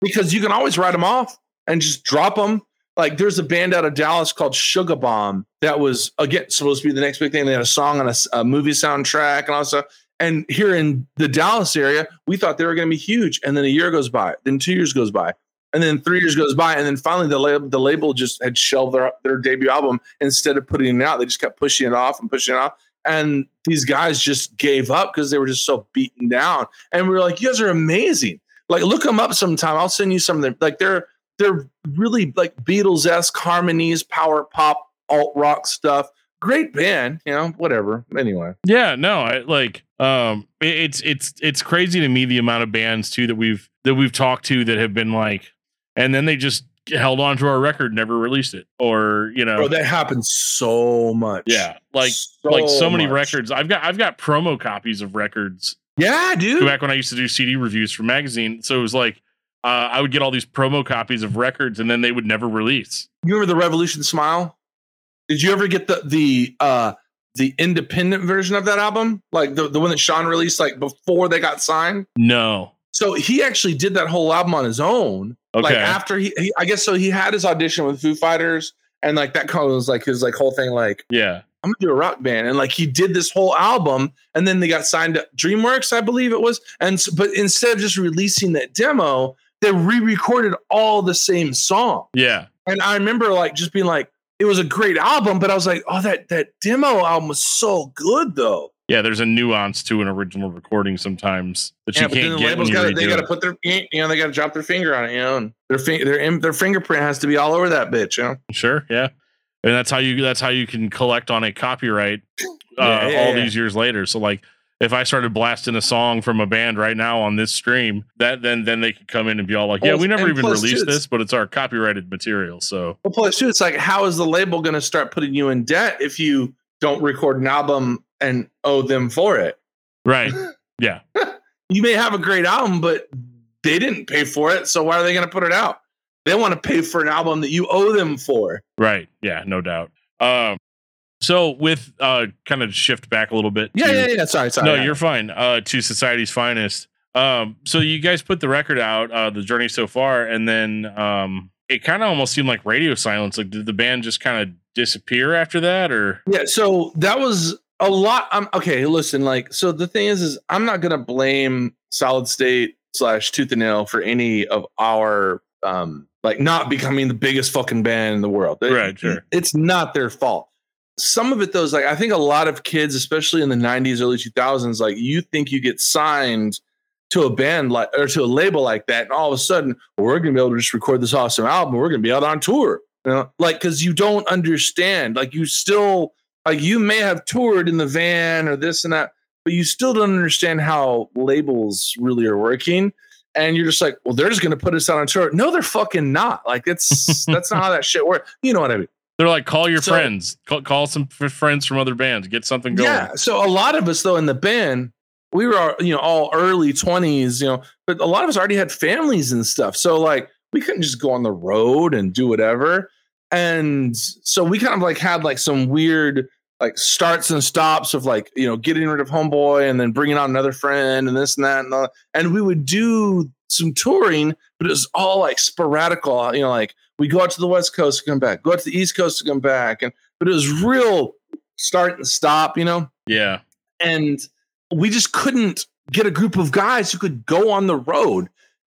S3: because you can always write them off and just drop them. Like there's a band out of Dallas called Sugarbomb that was again supposed to be the next big thing. They had a song on a, a movie soundtrack and all stuff. And here in the Dallas area, we thought they were going to be huge. And then a year goes by, then two years goes by, and then three years goes by, and then finally the label the label just had shelved their their debut album instead of putting it out. They just kept pushing it off and pushing it off. And these guys just gave up because they were just so beaten down. And we were like, "You guys are amazing! Like, look them up sometime. I'll send you some of them. Like, they're they're really like Beatles esque harmonies, power pop, alt rock stuff. Great band, you know. Whatever. Anyway,
S2: Yeah, no, I like um it- it's it's it's crazy to me the amount of bands too that we've that we've talked to that have been like and then they just held on to our record, never released it. Or, you know,
S3: bro, that happens so much.
S2: yeah, like like so many records. I've got I've got promo copies of records
S3: Yeah, dude.
S2: back when I used to do CD reviews for magazine. So it was like uh, I would get all these promo copies of records and then they would never release.
S3: You remember the Revolution Smile? Did you ever get the the uh the independent version of that album? Like the, the one that Sean released like before they got signed?
S2: No.
S3: So he actually did that whole album on his own.
S2: Okay.
S3: Like after he, he I guess so he had his audition with Foo Fighters and like that kind of was like his like whole thing like
S2: yeah.
S3: I'm gonna do a rock band, and like he did this whole album, and then they got signed to DreamWorks, I believe it was, and but instead of just releasing that demo, they re-recorded all the same song.
S2: Yeah.
S3: And I remember like just being like, it was a great album, but I was like, oh, that that demo album was so good though.
S2: Yeah, there's a nuance to an original recording sometimes that you
S3: Yeah, but then
S2: can't
S3: the
S2: get when
S3: labels
S2: you
S3: got
S2: redo
S3: they got to put their you know they got to drop their finger on it, you know, and their fin- their im- their fingerprint has to be all over that bitch, you know.
S2: Sure, yeah. And that's how you that's how you can collect on a copyright uh,
S3: Yeah, yeah,
S2: all
S3: yeah.
S2: these years later. So like if I started blasting a song from a band right now on this stream, that then then they could come in and be all like, "Yeah, we never
S3: and
S2: even released this, but it's our copyrighted material." So
S3: Well, plus too, it's like how is the label going to start putting you in debt if you don't record an album and owe them for it?
S2: right, yeah,
S3: You may have a great album, but they didn't pay for it, so why are they going to put it out? They want to pay for an album that you owe them for.
S2: right, yeah, no doubt. Um, so with uh, kind of shift back a little bit.
S3: Yeah,
S2: to-
S3: yeah, yeah. Sorry, sorry.
S2: no,
S3: yeah.
S2: you're fine. Uh, to society's finest. Um, so you guys put the record out, uh, the journey so far, and then um, it kind of almost seemed like radio silence. Like, did the band just kind of disappear after that, or
S3: Yeah, so that was a lot. I'm okay. Listen, like, so the thing is, is I'm not gonna blame Solid State slash Tooth and Nail for any of our um like not becoming the biggest fucking band in the world. It-
S2: Right, sure.
S3: It's not their fault. Some of it though is like I think a lot of kids, especially in the 90s, early 2000s, like you think you get signed to a band like or to a label like that, and all of a sudden well, we're gonna be able to just record this awesome album. We're gonna be out on tour. You know, like because you don't understand. Like you still like you may have toured in the van or this and that, but you still don't understand how labels really are working. And you're just like, well, they're just gonna put us out on tour. No, they're fucking not. Like it's that's not how that shit works. You know what I mean?
S2: They're like, call your
S3: So-
S2: friends, call, call some f- friends from other bands, get something going.
S3: Yeah. So a lot of us though in the band, we were all, you know all early twenties, you know, but a lot of us already had families and stuff. So like we couldn't just go on the road and do whatever. And so we kind of like had like some weird like starts and stops of like you know getting rid of homeboy and then bringing on another friend and this and that and all, and we would do some touring, but it was all like sporadical. Uh, you know, like we go out to the west coast to come back, go out to the east coast to come back, and but it was real start and stop. You know
S2: Yeah.
S3: and we just couldn't get a group of guys who could go on the road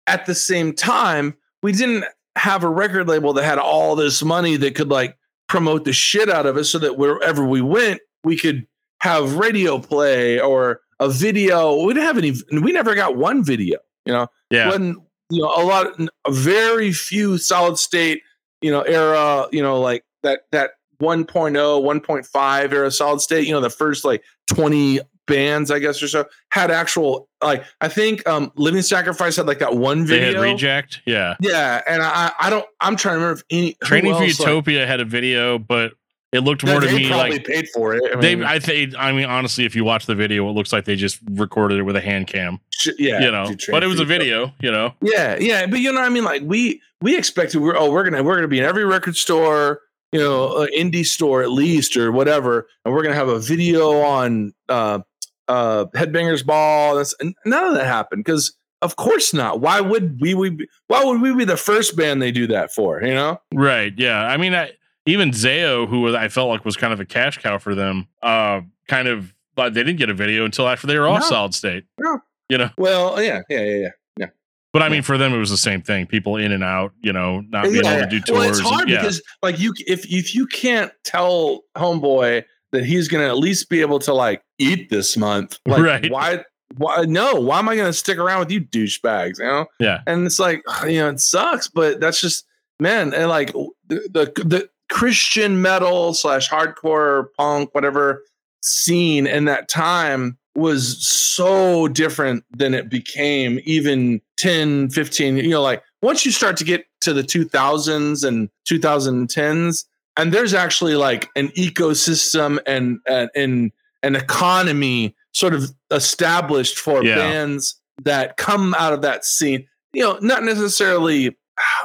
S3: at the same time we didn't have a record label that had all this money that could like promote the shit out of us so that wherever we went we could have radio play or a video we didn't have any we never got one video you know
S2: Yeah.
S3: when you know a lot a very few solid state you know era you know like that that 1.0 1.5 era solid state you know the first like 20 bands i guess or so had actual like i think um living sacrifice had like that one
S2: they
S3: video
S2: had reject. Yeah.
S3: yeah and i i don't i'm trying to remember if any
S2: Training for
S3: else, like-
S2: Utopia had a video, but it looked more to me like.
S3: they probably paid for it I
S2: they. I think. I mean, honestly, if you watch the video, it looks like they just recorded it with a hand cam.
S3: yeah
S2: you know, but it was a video. You know.
S3: Yeah, yeah, but you know what I mean. Like we we expected we're oh we're gonna we're gonna be in every record store, you know, uh, indie store at least or whatever, and we're gonna have a video on uh uh Headbangers Ball. That's and none of that happened because of course not. Why would we, we be, why would we be the first band they do that for? You know?
S2: Right. Yeah. I mean, I, even Zao, who I felt like was kind of a cash cow for them, uh, kind of, but they didn't get a video until after they were off
S3: No.
S2: solid state.
S3: No.
S2: You know,
S3: Well, yeah, yeah, yeah, yeah.
S2: but I
S3: Yeah.
S2: mean, for them, it was the same thing. People in and out, you know, not being
S3: Yeah,
S2: able to do tours.
S3: Well, it's
S2: and-
S3: hard
S2: yeah.
S3: because like you if if you can't tell homeboy that he's gonna at least be able to like eat this month, like
S2: Right.
S3: why why no, why am I gonna stick around with you douchebags? You know?
S2: Yeah.
S3: And it's like, you know, it sucks, but that's just man, and like the the, the Christian metal slash hardcore punk, whatever scene in that time was so different than it became even 10 15 you know like once you start to get to the 2000s and 2010s and there's actually like an ecosystem and and, and an economy sort of established for
S2: Yeah.
S3: bands that come out of that scene you know not necessarily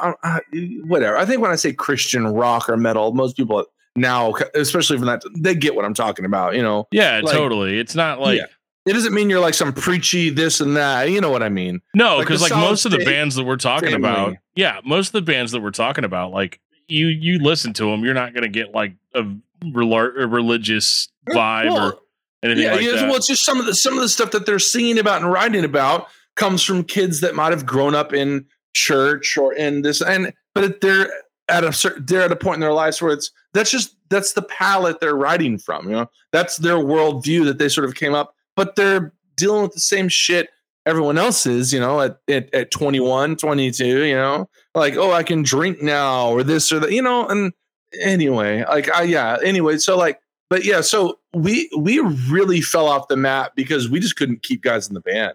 S3: uh, uh, whatever i think when i say christian rock or metal most people now especially from that they get what i'm talking about you know
S2: yeah,
S3: like-
S2: totally. It's not like,
S3: Yeah. it doesn't mean you're like some preachy this and that you know what i mean
S2: no, because like,
S3: Solid
S2: most of the bands that we're talking
S3: family.
S2: about, yeah, most of the bands that we're talking about, like you, you listen to them, you're not going to get like a, rel- a religious vibe or anything
S3: yeah,
S2: like
S3: yeah,
S2: that.
S3: well it's just some of the some of the stuff that they're singing about and writing about comes from kids that might have grown up in church or in this and but they're at a certain they're at a point in their lives where it's that's just that's the palette they're writing from you know? That's their worldview that they sort of came up but they're dealing with the same shit everyone else is you know at, at, at 21 22 you know? Like oh i can drink now or this or that you know? And anyway like i yeah anyway so like but yeah so we we really fell off the map because we just couldn't keep guys in the band.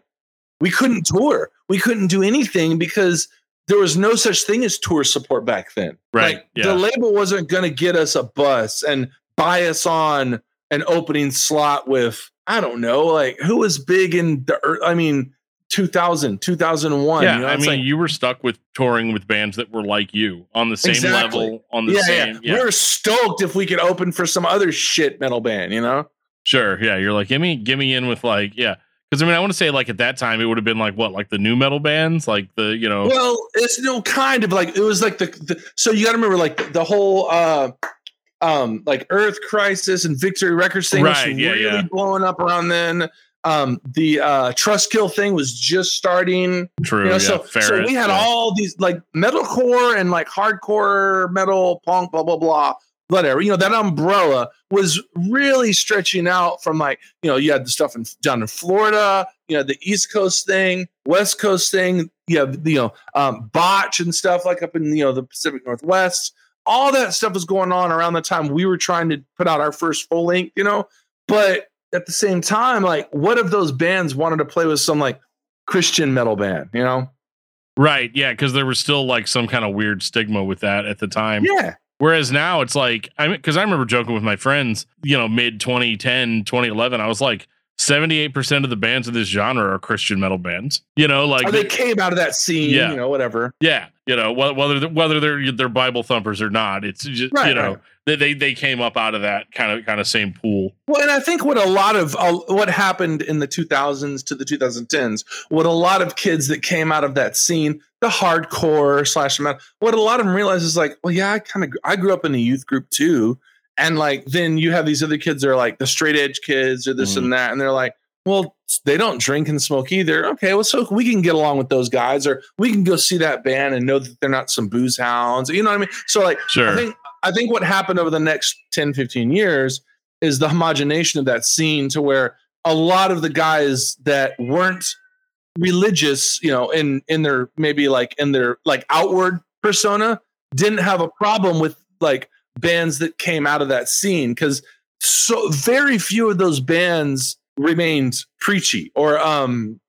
S3: We couldn't tour we couldn't do anything because there was no such thing as tour support back then
S2: Right,
S3: like
S2: yeah.
S3: the label wasn't going to get us a bus and buy us on an opening slot with i don't know like who was big in the i mean 2000 2001
S2: yeah,
S3: you know,
S2: I mean,
S3: like-
S2: you were stuck with touring with bands that were like you on the same
S3: Exactly.
S2: level, on the
S3: yeah,
S2: same.
S3: yeah. We were stoked if we could open for some other shit metal band you know
S2: sure. Yeah, you're like, give me, give me in with like, yeah. Because I mean, I want to say like at that time it would have been like what, like the new metal bands, like the you know,
S3: Well, it's no kind of like it was like the, the so you got to remember like the whole uh um like Earth Crisis and Victory Records thing
S2: Right,
S3: was
S2: yeah,
S3: really
S2: yeah.
S3: blowing up around then. Um the uh Trust Kill thing was just starting.
S2: true.
S3: You know,
S2: yeah,
S3: so, so we had
S2: yeah.
S3: all these like metalcore and like hardcore metal punk blah blah blah whatever you know that umbrella was really stretching out from like you know you had the stuff in down in Florida you know the East Coast thing West Coast thing you have you know um, botch and stuff like up in you know the Pacific Northwest all that stuff was going on around the time we were trying to put out our first full length you know but at the same time like what if those bands wanted to play with some like Christian metal band you know
S2: right. Yeah, because there was still like some kind of weird stigma with that at the time.
S3: yeah
S2: Whereas now it's like, I mean, because I remember joking with my friends, you know, mid 2010, 2011, I was like, 78% of the bands of this genre are Christian metal bands. You know, like,
S3: or they came out of that scene,
S2: Yeah.
S3: you know, whatever.
S2: yeah, you know, wh- whether whether they're they're Bible thumpers or not, it's just
S3: Right,
S2: you know
S3: right.
S2: They, they came up out of that kind of kind of same pool.
S3: Well, and I think what a lot of uh, what happened in the 2000s to the 2010s, what a lot of kids that came out of that scene, the hardcore slash metal, what a lot of them realize is like, well, yeah, I kind of I grew up in a youth group too, and like then you have these other kids that are like the straight edge kids or this
S2: Mhm.
S3: and that, and they're like, well, they don't drink and smoke either. Okay, well, so we can get along with those guys, or we can go see that band and know that they're not some booze hounds. You know what I mean? So like,
S2: Sure.
S3: I think I think what happened over the next 10, 15 years is the homogenation of that scene to where a lot of the guys that weren't religious, you know, in in their maybe like in their like outward persona didn't have a problem with like bands that came out of that scene because so very few of those bands remained preachy or um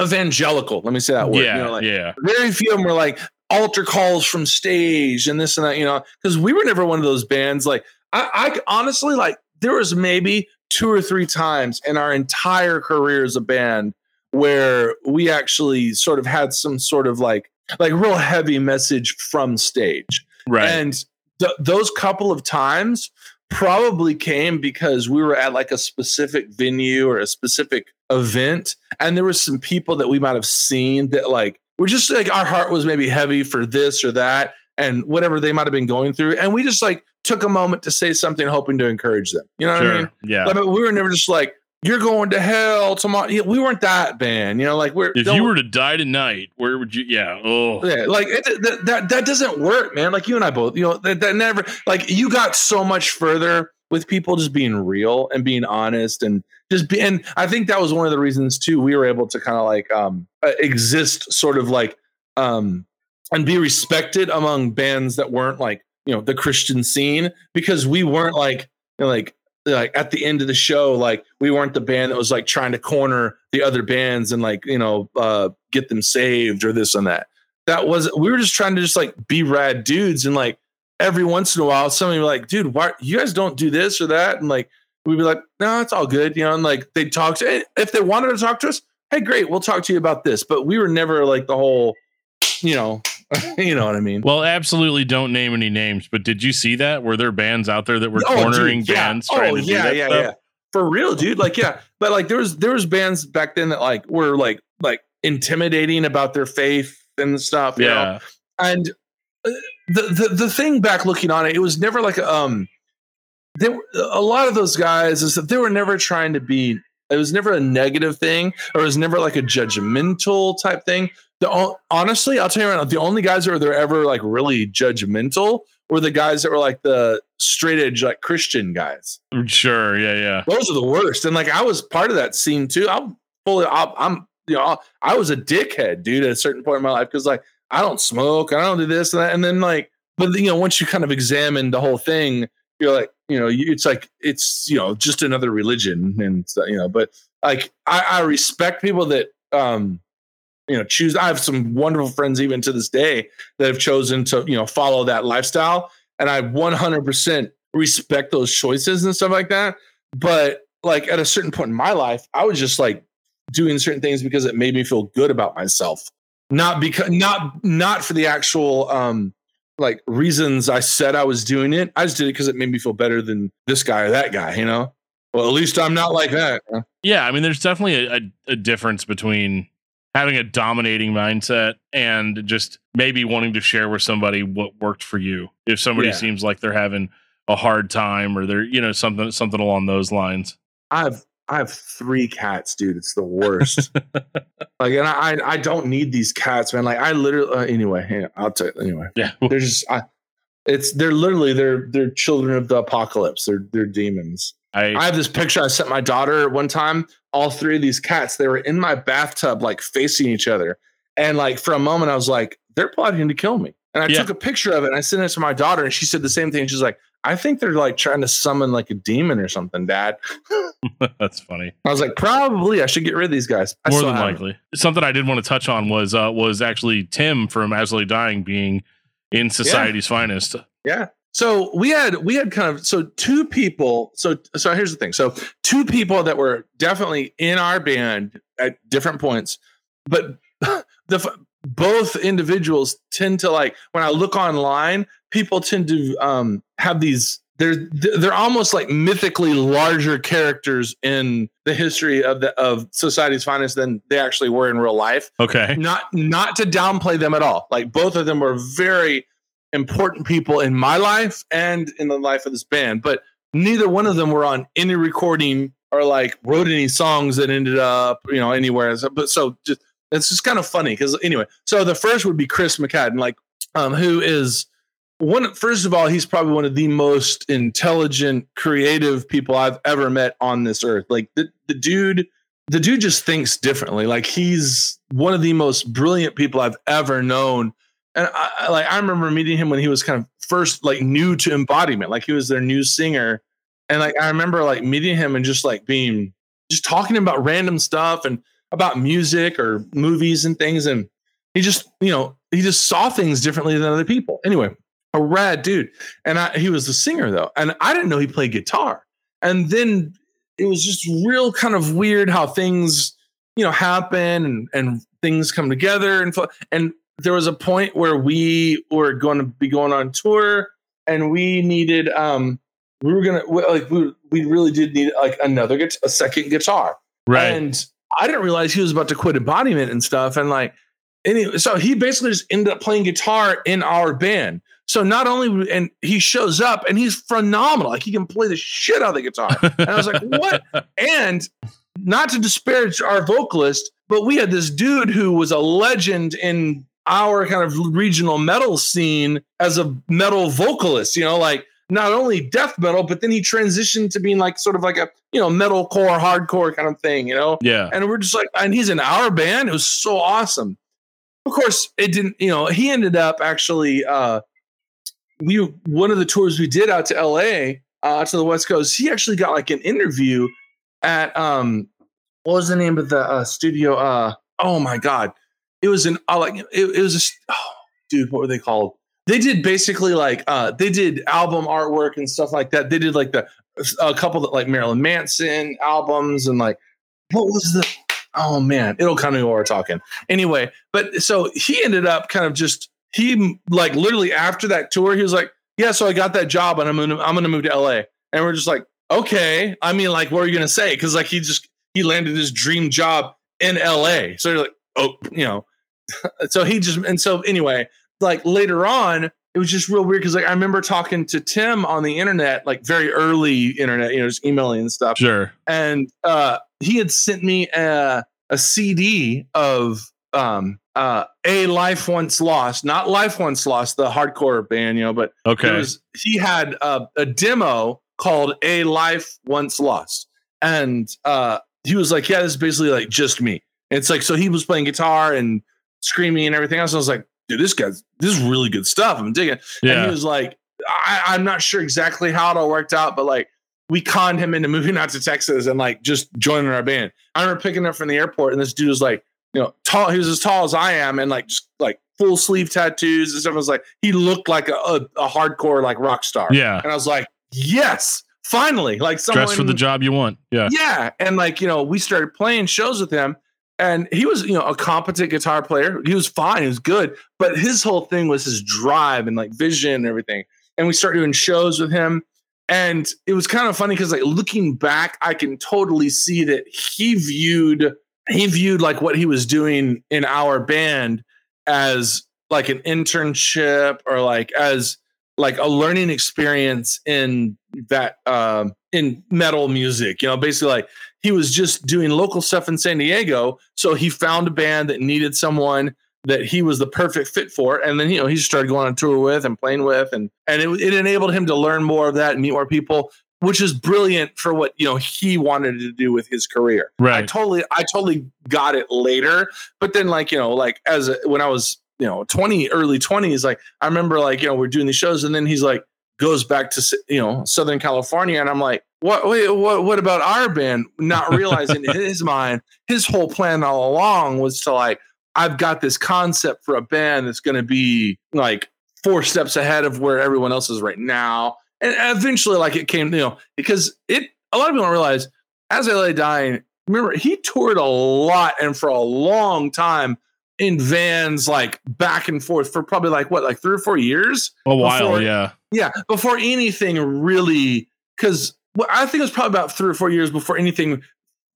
S3: evangelical. Let me say that word.
S2: yeah,
S3: you know, like,
S2: yeah,
S3: very few of them were like altar calls from stage and this and that, you know, because we were never one of those bands. Like, I, I honestly like there was maybe two or three times in our entire career as a band where we actually sort of had some sort of like like real heavy message from stage
S2: right.
S3: and th- those couple of times probably came because we were at like a specific venue or a specific event and there was some people that we might have seen that like were just like our heart was maybe heavy for this or that and whatever they might have been going through and we just like took a moment to say something hoping to encourage them you know what
S2: sure.
S3: i mean
S2: Yeah.
S3: like, we were never just like you're going to hell tomorrow Yeah, we weren't that band you know like we're
S2: if you were to die tonight, where would you? Yeah. Oh.
S3: yeah, like it, that, that that doesn't work, man. Like you and I both, you know, that, that never like you got so much further with people just being real and being honest and just be. And I think that was one of the reasons too we were able to kind of like um uh, exist, sort of like um and be respected among bands that weren't like you know the Christian scene because we weren't like you know, like like at the end of the show like we weren't the band that was like trying to corner the other bands and like you know uh get them saved or this and that that was we were just trying to just like be rad dudes and like every once in a while somebody like dude why you guys don't do this or that and like we'd be like no it's all good you know and like they'd talk to if they wanted to talk to us hey great we'll talk to you about this but we were never like the whole you know you know what i mean
S2: Well, absolutely don't name any names, but did you see that? Were there bands out there that were
S3: Oh, dude,
S2: cornering
S3: yeah.
S2: bands trying
S3: oh, yeah,
S2: that
S3: yeah,
S2: stuff?
S3: yeah. For real, dude. Like, yeah. But like there was there was bands back then that like were like like intimidating about their faith and stuff. you know?
S2: Yeah.
S3: And uh, the, the the thing back looking on it, it was never like um were- a lot of those guys is that they were never trying to be it was never a negative thing or it was never like a judgmental type thing. The honestly, I'll tell you right now, the only guys that were there ever like really judgmental were the guys that were like the straight edge like Christian guys.
S2: Mm, sure. Yeah. Yeah.
S3: Those are the worst. And like I was part of that scene too. I'm fully I'm, I'm you know I was a dickhead, dude, at a certain point in my life because like I don't smoke, and I don't do this and that, and then like but you know once you kind of examine the whole thing, you're like you know it's like it's you know just another religion and you know but like I, I respect people that um you know choose i have some wonderful friends even to this day that have chosen to you know follow that lifestyle and i 100% respect those choices and stuff like that. But like at a certain point in my life i was just like doing certain things because it made me feel good about myself. Not because not not for the actual um like reasons i said i was doing it i just did it because it made me feel better than this guy or that guy you know well at least i'm not like that
S2: Yeah. I mean, there's definitely a, a, a difference between having a dominating mindset and just maybe wanting to share with somebody what worked for you. If somebody
S3: Yeah.
S2: seems like they're having a hard time or they're, you know, something, something along those lines.
S3: I have I have three cats, dude. It's the worst. like, and I I don't need these cats, man. Like, I literally uh, anyway. Yeah, I'll tell you anyway.
S2: Yeah.
S3: They're just I, it's they're literally they're they're children of the apocalypse. They're they're demons.
S2: I,
S3: I have this picture I sent my daughter one time. All three of these cats, they were in my bathtub, like facing each other. And like for a moment, I was like, they're plotting to kill me. And I
S2: Yeah.
S3: took a picture of it and I sent it to my daughter, and she said the same thing. She's like, I think they're like trying to summon like a demon or something, Dad.
S2: that's funny.
S3: I was like, probably I should get rid of these guys. I
S2: More than likely. Something I did want to touch on was, uh, was actually Tim from As I Lay Dying being in Society's Finest.
S3: Yeah. So we had we had kind of so two people. So so here's the thing. So two people that were definitely in our band at different points, but the both individuals tend to like when I look online, people tend to um have these. They're they're almost like mythically larger characters in the history of the of society's finest than they actually were in real life
S2: Okay.
S3: not not to downplay them at all like both of them were very important people in my life and in the life of this band but neither one of them were on any recording or like wrote any songs that ended up you know anywhere but so just it's just kind of funny because anyway so the first would be chris mccadden like um who is one first of all he's probably one of the most intelligent creative people i've ever met on this earth like the, the dude the dude just thinks differently. Like he's one of the most brilliant people I've ever known. And I, like I remember meeting him when he was kind of first like new to embodiment, like he was their new singer. And like I remember like meeting him and just like being just talking about random stuff and about music or movies and things. And he just, you know, he just saw things differently than other people. Anyway, a rad dude. And I, he was the singer though. And I didn't know he played guitar. And then it was just real kind of weird how things you know happen and and things come together and and there was a point where we were going to be going on tour and we needed um we were gonna we- like we we really did need like another a second guitar,
S2: Right.
S3: and I didn't realize he was about to quit embodiment and stuff. And like, anyway, so he basically just ended up playing guitar in our band. So not only and he shows up and he's phenomenal, like he can play the shit out of the guitar. And I was like, what? And not to disparage our vocalist, but we had this dude who was a legend in our kind of regional metal scene as a metal vocalist, you know, like not only death metal, but then he transitioned to being like sort of like a, you know, metalcore, hardcore kind of thing, you know?
S2: yeah.
S3: And we're just like, and he's in our band. It was so awesome. Of course, it didn't, you know, he ended up actually, uh, we, one of the tours we did out to LA, uh, to the West Coast, he actually got like an interview at, um, what was the name of the uh, studio? Uh, oh my God. It was an, uh, like, it, it was a, oh, dude, what were they called? They did basically like, uh, they did album artwork and stuff like that. They did like the, a couple that like Marilyn Manson albums and like, what was the oh man it'll come to we're talking. Anyway but so he ended up kind of just he like literally after that tour he was like yeah so i got that job and i'm gonna i'm gonna move to la and we're just like okay. I mean like what are you gonna say? Because like he just he landed his dream job in la so you're like oh you know. So he just and so anyway like later on it was just real weird because like i remember talking to tim on the internet like very early internet you know just emailing and stuff
S2: Sure.
S3: and uh, he had sent me a, a CD of um, uh, a Life Once Lost, not Life Once Lost, the hardcore band, you know, but
S2: Okay.
S3: was he had a, a demo called A Life Once Lost, and uh, he was like, "Yeah, this is basically like just me." And it's like so he was playing guitar and screaming and everything else. I was like, "Dude, this guy's this is really good stuff. I'm digging." And
S2: yeah.
S3: he was like, I, I'm not sure exactly how it all worked out, but like we conned him into moving out to Texas and like just joining our band. I remember picking up from the airport and this dude was like, you know, tall. He was as tall as I am and like just like full sleeve tattoos and stuff. I was like, he looked like a, a, a hardcore like rock star.
S2: yeah.
S3: And I was like, yes, finally, like someone
S2: Dress for the job you want. Yeah.
S3: yeah. And like, you know, we started playing shows with him and he was, you know, a competent guitar player. He was fine. He was good. But his whole thing was his drive and like vision and everything. And we started doing shows with him. And it was kind of funny because like looking back, I can totally see that he viewed he viewed like what he was doing in our band as like an internship or like as like a learning experience in that um in metal music you know basically like he was just doing local stuff in san diego so he found a band that needed someone that he was the perfect fit for and then you know he just started going on tour with and playing with and and it, it enabled him to learn more of that and meet more people which is brilliant for what you know he wanted to do with his career
S2: Right.
S3: I totally, I totally got it later. But then, like you know, like as a, when I was you know twenty, early twenties, like I remember like you know we're doing these shows, and then he's like goes back to you know Southern California, and I'm like, what? Wait, what? What about our band? Not realizing in his mind, his whole plan all along was to like, I've got this concept for a band that's going to be like four steps ahead of where everyone else is right now. And eventually, like it came, you know, because it a lot of people don't realize as I lay dying, remember he toured a lot and for a long time in vans, like back and forth for probably like what, like three or four years?
S2: A while.
S3: Before-
S2: yeah.
S3: Yeah, before anything really, because well, I think it was probably about three or four years before anything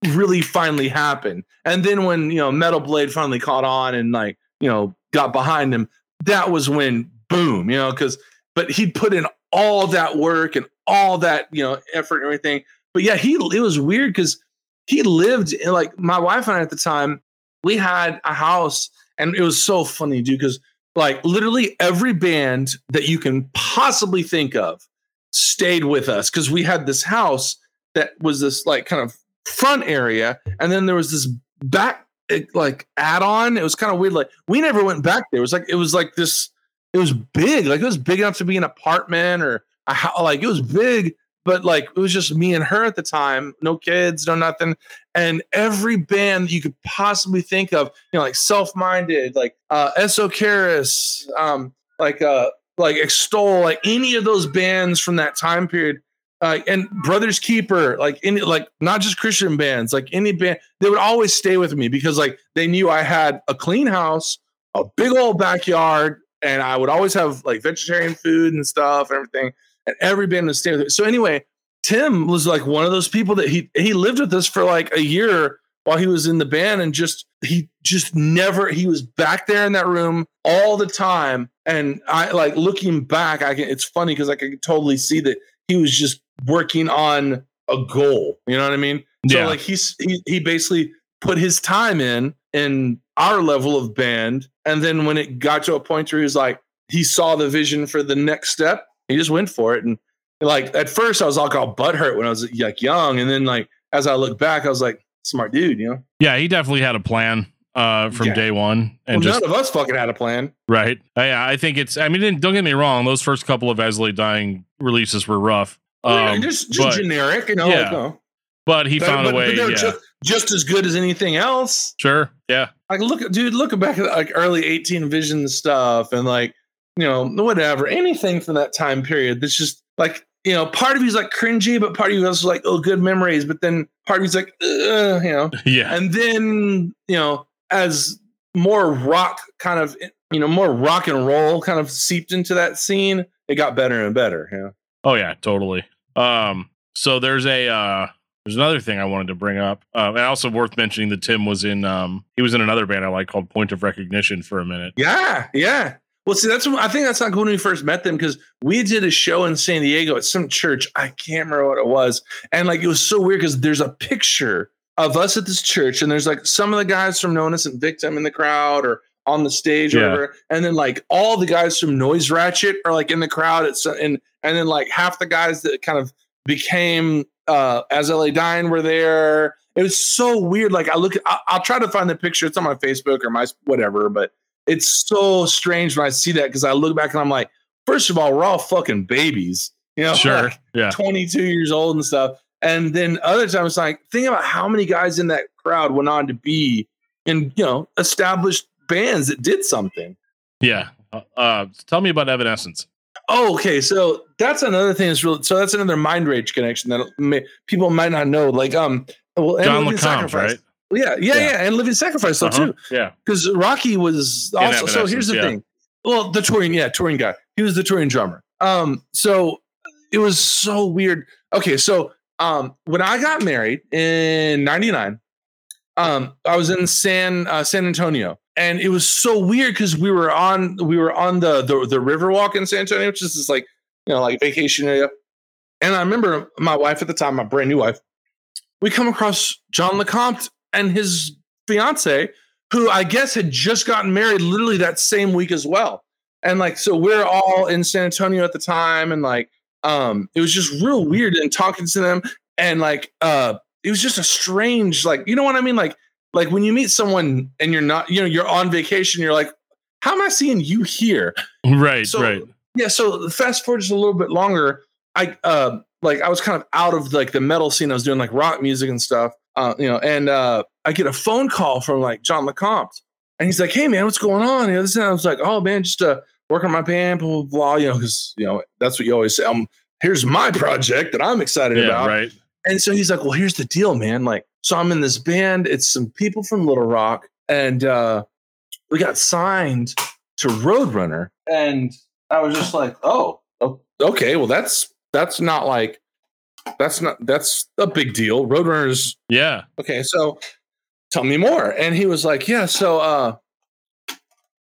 S3: really finally happened. And then when you know Metal Blade finally caught on and like you know got behind him, that was when boom, you know, because but he'd put in all that work and all that you know effort and everything. But yeah, he it was weird because he lived in like my wife and I at the time. We had a house, and it was so funny, dude, because like literally every band that you can possibly think of stayed with us because we had this house that was this like kind of front area, and then there was this back eh, like add-on. It was kind of weird. Like we never went back there. It was like it was like this. It was big. Like it was big enough to be an apartment or a. Like it was big, but like it was just me and her at the time. No kids, no nothing. And every band that you could possibly think of, you know, like Selfmindead, like uh Eso-Charis, um, like uh like extol, like any of those bands from that time period. Uh, and Brothers Keeper, like any, like not just Christian bands, like any band, they would always stay with me because like they knew I had a clean house, a big old backyard, and I would always have like vegetarian food and stuff and everything. And every band would stay with it. So anyway, Tim was like one of those people that he he lived with us for like a year while he was in the band and just he just never he was back there in that room all the time and i like looking back i can it's funny because i can totally see that he was just working on a goal you know what i mean so
S2: Yeah.
S3: like he's he, he basically put his time in in our level of band and then when it got to a point where he was like he saw the vision for the next step he just went for it and like at first i was like all butthurt when i was like young and then like as i look back i was like smart dude you know
S2: Yeah, he definitely had a plan uh, from
S3: Yeah.
S2: day one, and
S3: well,
S2: just
S3: none of us fucking had a plan
S2: right. Uh, Yeah, I think it's. I mean, don't get me wrong; those first couple of As I Lay Dying releases were rough. Um,
S3: just, just
S2: but,
S3: generic you know
S2: yeah,
S3: like, no.
S2: but he
S3: But-
S2: found
S3: but-
S2: a way. Yeah,
S3: just, just as good as anything else
S2: sure. Yeah,
S3: like look dude looking back at like early 18 vision stuff and like you know whatever anything from that time period that's just like you know part of you's like cringy but part of you is like oh good memories but then part of you's like uh, you know
S2: yeah,
S3: and then you know as more rock kind of you know more rock and roll kind of seeped into that scene it got better and better you know
S2: Oh yeah, totally. Um, so there's a uh, there's another thing I wanted to bring up, uh, and also worth mentioning that Tim was in um, he was in another band I like called Point of Recognition for a minute.
S3: Yeah, yeah. Well, see, that's I think that's not when we first met them because we did a show in San Diego at some church. I can't remember what it was, and like it was so weird because there's a picture of us at this church, and there's like some of the guys from No Innocent Victim in the crowd or on the stage or
S2: Yeah.
S3: whatever, and then like all the guys from Noise Ratchet are like in the crowd. It's and and then like half the guys that kind of became uh as I Lay Dying were there. It was so weird. Like I look, I, I'll try to find the picture. It's on my Facebook or my whatever, but it's so strange when I see that because I look back and I'm like, first of all, we're all fucking babies, you know,
S2: Sure,
S3: like
S2: yeah,
S3: 22 years old and stuff. And then other times, it's like, think about how many guys in that crowd went on to be in, you know, established bands that did something.
S2: yeah. Uh, Uh, tell me about Evanescence.
S3: Oh, okay. So that's another thing that's real. So that's another mind rage connection that may, people might not know. Like, um, well,
S2: John
S3: LeCompt,
S2: right?
S3: Yeah, yeah,
S2: Yeah.
S3: yeah, and Living Sacrifice though
S2: Uh-huh,
S3: too.
S2: Yeah,
S3: because Rocky was also. So here's the
S2: yeah.
S3: thing. Well, the touring, yeah, touring guy. He was the touring drummer. Um, so it was so weird. Okay, so um, when I got married in '99, um, I was in San uh, San Antonio, and it was so weird because we were on we were on the the the Riverwalk in San Antonio, which is this like you know like vacation area. And I remember my wife at the time, my brand new wife, we come across John LeCompt and his fiance, who I guess had just gotten married literally that same week as well. And like, so we're all in San Antonio at the time, and like, um, it was just real weird and talking to them, and like, uh, it was just a strange, like, you know what I mean? Like, like when you meet someone and you're not, you know, you're on vacation, you're like, how am I seeing you here?
S2: right,
S3: So-
S2: right.
S3: Yeah. So fast forward just a little bit longer. I uh like I was kind of out of like the metal scene. I was doing like rock music and stuff. Uh, you know, and uh I get a phone call from like John LeCompt. And he's like, Hey man, what's going on? You know, this and. I was like, Oh man, just uh working on my band, blah, blah, blah, you know, because you know, that's what you always say. Um, here's my project that I'm excited
S2: Yeah,
S3: about.
S2: right.
S3: And so he's like, Well, here's the deal, man. Like, so I'm in this band, it's some people from Little Rock, and uh we got signed to Roadrunner. And I was just like, Oh, okay, well, that's that's not like that's not that's a big deal. Roadrunners
S2: Yeah,
S3: okay, so tell me more. And he was like, Yeah, so uh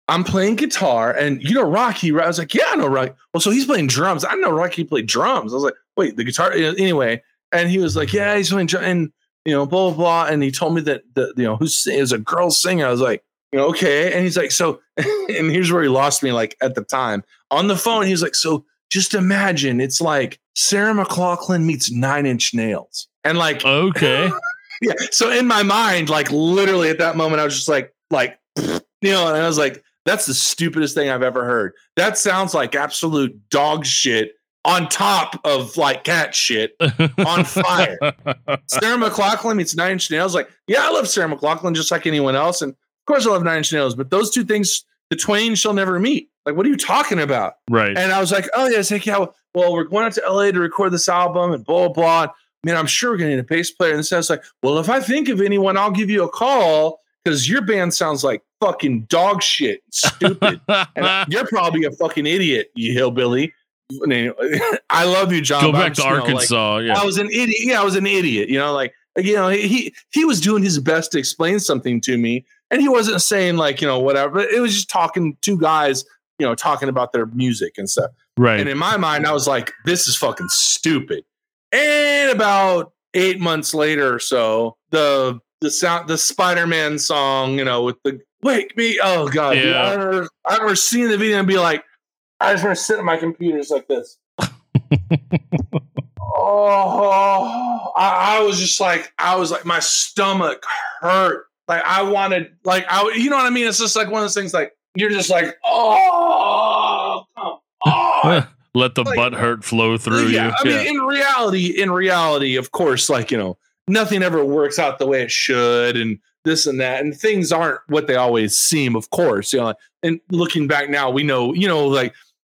S3: I'm playing guitar and you know Rocky, right? I was like, Yeah, I know Rocky. Well, so he's playing drums. I know Rocky played drums. I was like, wait, the guitar anyway. And he was like, Yeah, he's playing drum and you know, blah blah blah. And he told me that the you know who's is a girl singer. I was like, you know, okay. And he's like, so and here's where he lost me, like at the time. On the phone, he was like, so just imagine it's like Sarah McLachlan meets nine inch nails. And like
S2: okay.
S3: yeah. So in my mind, like literally at that moment, I was just like, like, you know, and I was like, that's the stupidest thing I've ever heard. That sounds like absolute dog shit on top of like cat shit. On fire. Sarah McLachlan meets Nine Inch Nails. Like, yeah, I love Sarah McLachlan just like anyone else. And of course I love Nine Inch Nails, but those two things, the twain shall never meet. Like, what are you talking about?
S2: right.
S3: And I was like, oh, yeah, it's like, yeah, well, we're going out to LA to record this album and blah, blah, blah. Man, I'm sure we're going to need a bass player. And it says, like, well, if I think of anyone, I'll give you a call because your band sounds like fucking dog shit, stupid. and you're probably a fucking idiot, you hillbilly. I love you, John.
S2: Go back to
S3: know, like,
S2: Arkansas. yeah.
S3: I was an idiot. Yeah, I was an idiot. You know, like you know, he he was doing his best to explain something to me, and he wasn't saying like you know whatever. But it was just talking two guys, you know, talking about their music and stuff.
S2: Right.
S3: And in my mind, I was like, this is fucking stupid. And about eight months later or so, the the sound the Spider-Man song, you know, with the wake me. Oh god. dude,
S2: Yeah.
S3: I remember I remember seeing the video and be like, I just remember sitting at my computer just like this. oh I, I was just like, I was like, my stomach hurt. Like I wanted, like I, you know what I mean? It's just like one of those things. Like you're just like, oh, come on.
S2: Let the
S3: like-
S2: butt hurt flow through
S3: yeah, I
S2: you.
S3: mean, in reality, in reality, of course, like you know, nothing ever works out the way it should, and this and that, and things aren't what they always seem. Of course, you know, and looking back now, we know, you know, like.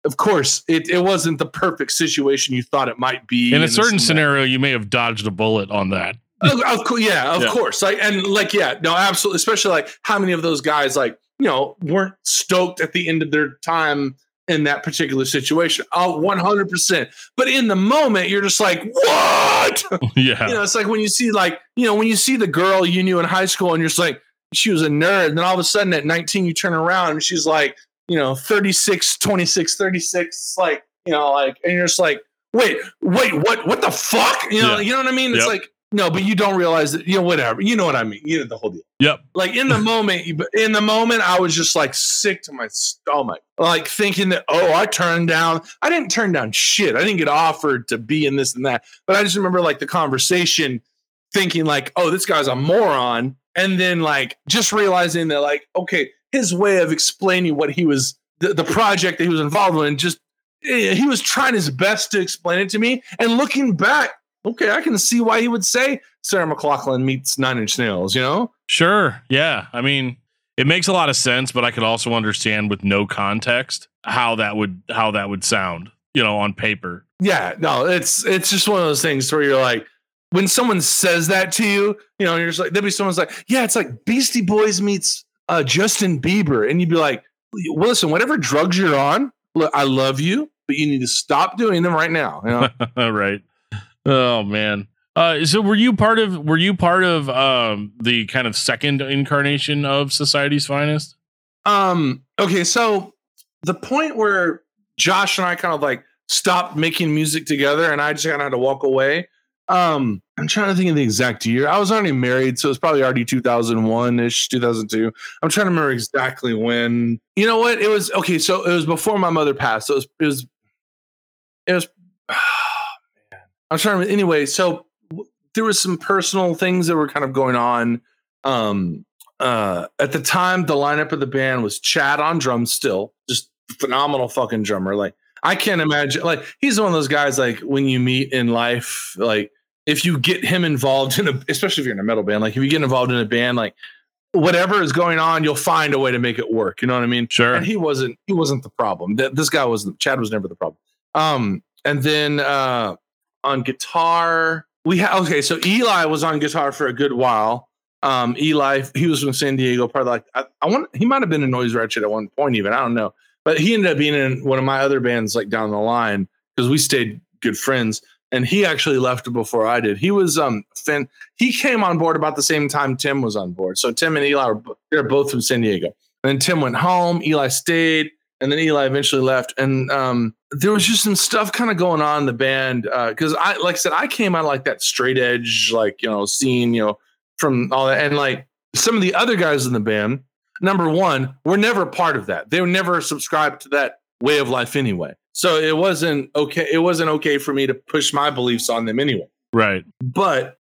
S3: Of course, it, it wasn't the perfect situation you thought it might be.
S2: in a certain
S3: and that.
S2: scenario, you may have dodged a bullet on that.
S3: Of, of course, yeah, of
S2: Yeah.
S3: course. Like and like, yeah, no, absolutely. Especially like how many of those guys like you know weren't stoked at the end of their time in that particular situation. Oh, Oh, one hundred percent. But in the moment, you're just like, what?
S2: yeah.
S3: you know, it's like when you see like you know when you see the girl you knew in high school, and you're just like, she was a nerd, and then all of a sudden at 19, you turn around and she's like, you know, 36, 26, 36, like you know, like, and you're just like, wait, wait, what? What the fuck? You know,
S2: Yeah.
S3: you know what I mean? It's
S2: Yep.
S3: like. No, but you don't realize that, you know, whatever. You know what I mean. You know the whole deal
S2: Yep.
S3: like in the moment in the moment i was just like sick to my stomach like thinking that oh i turned down i didn't turn down shit i didn't get offered to be in this and that but i just remember like the conversation thinking like oh this guy's a moron and then like just realizing that like okay his way of explaining what he was the, the project that he was involved in just eh, he was trying his best to explain it to me and looking back okay i can see why he would say sarah mclachlan meets nine inch nails you know
S2: Sure. Yeah. I mean, it makes a lot of sense, but I could also understand with no context how that would how that would sound, you know, on paper.
S3: Yeah, no, it's it's just one of those things where you're like, when someone says that to you, you know, you're just like, there'd be someone's like, yeah, it's like Beastie Boys meets uh, Justin Bieber, and you'd be like, well, listen, whatever drugs you're on, look, I love you, but you need to stop doing them right now. You know?
S2: right. Oh man. Uh, so were you part of were you part of um the kind of second incarnation of Society's Finest?
S3: um, okay, so the point where Josh and I kind of like stopped making music together, and I just kind of had to walk away. Um, I'm trying to think of the exact year. I was already married, so it was probably already 2001 ish, 2002. I'm trying to remember exactly when. You know what? It was okay. So it was before my mother passed. So it was. It was. It was I'm trying to. Anyway, so there was some personal things that were kind of going on. Um, uh, at the time, the lineup of the band was Chad on drums, still just phenomenal fucking drummer. Like I can't imagine. Like he's one of those guys. Like when you meet in life, like if you get him involved in a, especially if you're in a metal band, like if you get involved in a band, like whatever is going on, you'll find a way to make it work. You know what I mean?
S2: Sure.
S3: And he wasn't. He wasn't the problem. Th- This guy wasn't. Chad was never the problem. Um, and then uh, on guitar, we had okay. So Eli was on guitar for a good while. Um, Eli, he was from San Diego. Of like I, I want. He might have been in Noise Ratchet at one point, even I don't know. But he ended up being in one of my other bands, like down the line, because we stayed good friends. And he actually left before I did. He was um fin. He came on board about the same time Tim was on board. So Tim and Eli were they're both from San Diego. And then Tim went home. Eli stayed, and then Eli eventually left. And um, there was just some stuff kind of going on in the band because I, like I said, I came out of, like that straight edge, like you know, scene, you know, from all that, and like some of the other guys in the band. Number one, were never part of that. They were never subscribed to that way of life anyway. So it wasn't okay. It wasn't okay for me to push my beliefs on them anyway
S2: right.
S3: but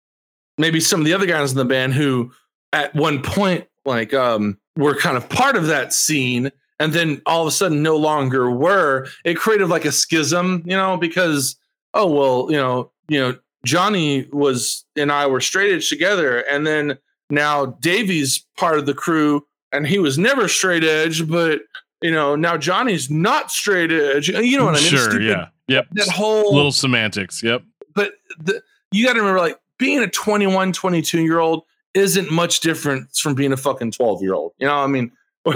S3: maybe some of the other guys in the band who at one point like um were kind of part of that scene and then all of a sudden no longer were it created like a schism you know because oh well you know you know johnny was and i were straight edge together and then now davey's part of the crew and he was never straight edge but you know now johnny's not straight edge you know what i mean
S2: Sure.
S3: stupid-
S2: Yeah. Yep.
S3: that whole
S2: Little semantics. Yep.
S3: but the, you got to remember like being a 21 22 year old isn't much different from being a fucking 12 year old you know i mean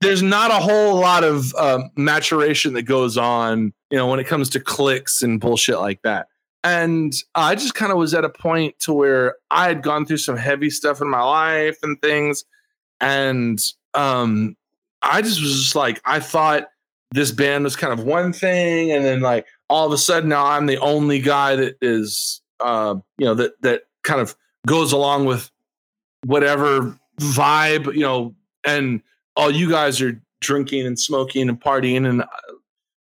S3: there's not a whole lot of um, maturation that goes on, you know, when it comes to clicks and bullshit like that. And I just kind of was at a point to where I had gone through some heavy stuff in my life and things, and um, I just was just like, I thought this band was kind of one thing, and then like all of a sudden now I'm the only guy that is, uh, you know, that that kind of goes along with whatever vibe, you know, and all you guys are drinking and smoking and partying and uh,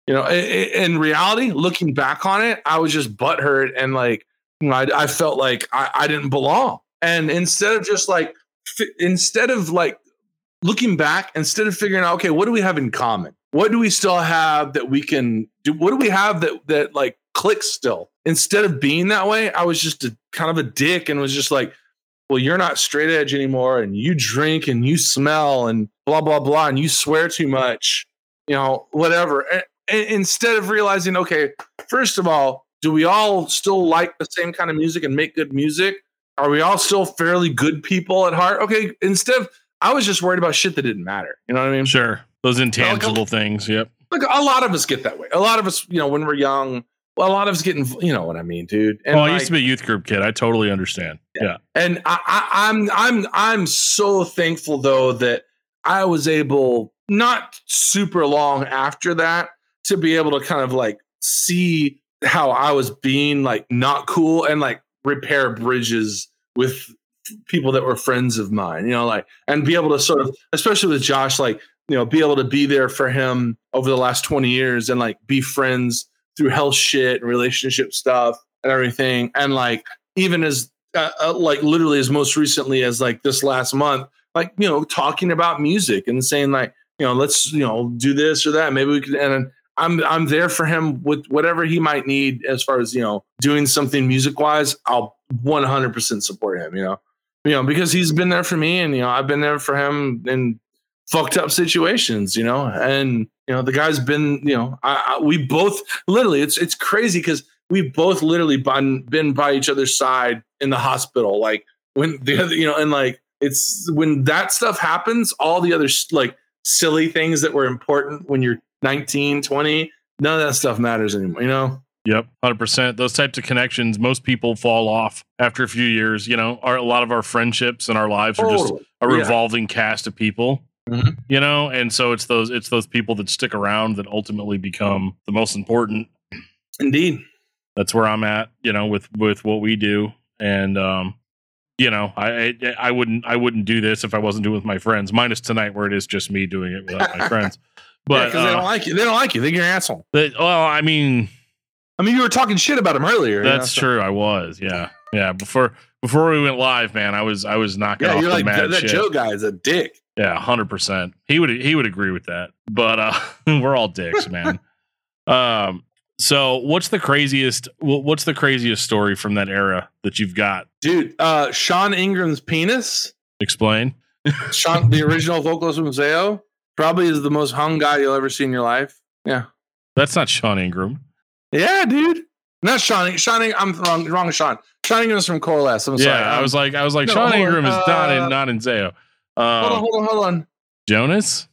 S3: you know in reality looking back on it i was just butthurt and like I, I felt like I, I didn't belong. And instead of just like instead of like looking back instead of figuring out okay what do we have in common? What do we still have that we can do? What do we have that that like clicks still? Instead of being that way i was just a kind of a dick and was just like well, you're not straight edge anymore, and you drink and you smell and blah blah blah, and you swear too much, you know, whatever. And, instead of realizing, okay, first of all, do we all still like the same kind of music and make good music? Are we all still fairly good people at heart? Okay, instead of I was just worried about shit that didn't matter. You know what I mean?
S2: Sure. Those intangible things. Yep.
S3: Like a lot of us get that way. A lot of us, you know, when we're young, a lot of us getting, you know what I mean, dude.
S2: And well, I used to be a youth group kid. I totally understand. Yeah.
S3: And I, I, I'm, I'm, I'm so thankful though that I was able, not super long after that, to be able to kind of like see how I was being like not cool and like repair bridges with people that were friends of mine, you know, like, and be able to sort of, especially with Josh, like, you know, be able to be there for him over the last 20 years and like be friends through health shit and relationship stuff and everything. And like, even as, uh, uh, like, literally as most recently as like this last month, like, you know, talking about music and saying, like, you know, let's, you know, do this or that. Maybe we could, and I'm, I'm there for him with whatever he might need as far as, you know, doing something music wise. I'll 100% support him, you know, you know, because he's been there for me and, you know, I've been there for him in fucked up situations, you know, and you know the guy's been, you know, I, I, we both literally it's it's crazy because we both literally been been by each other's side in the hospital, like when the other, you know, and like it's when that stuff happens, all the other like silly things that were important when you're 19, 20, none of that stuff matters anymore, you know.
S2: Yep, hundred percent. Those types of connections, most people fall off after a few years. You know, our, a lot of our friendships and our lives are just a revolving yeah. cast of people Mm-hmm. You know, and so it's those it's those people that stick around that ultimately become the most important.
S3: Indeed,
S2: that's where I'm at. You know, with with what we do, and um, you know, I, I I wouldn't I wouldn't do this if I wasn't doing it with my friends. Minus tonight, where it is just me doing it without my friends.
S3: But because yeah, uh, they don't like you, they don't like you. They think you're an asshole.
S2: They, well, I mean,
S3: I mean, you were talking shit about him earlier.
S2: That's
S3: you know,
S2: true. I was. Yeah, yeah. Before before we went live, man, I was I was knocking yeah, off
S3: you're
S2: the
S3: like,
S2: mad
S3: that
S2: shit.
S3: Joe guy is a dick.
S2: Yeah, hundred percent. He would he would agree with that. But uh, we're all dicks, man. um. So, what's the craziest? What's the craziest story from that era that you've got,
S3: dude? Uh, Sean Ingram's penis.
S2: Explain.
S3: Sean, the original vocalist from Zao, probably is the most hung guy you'll ever see in your life. Yeah,
S2: that's not Sean Ingram.
S3: Yeah, dude. Not Sean. Sean. I'm wrong. Wrong. Sean. Sean Ingram's from Coalesce. I'm
S2: yeah,
S3: sorry.
S2: I was like, I was like, no, Sean Ingram is not in uh, not in Zao.
S3: Um, hold on, hold on, hold on.
S2: Jonas?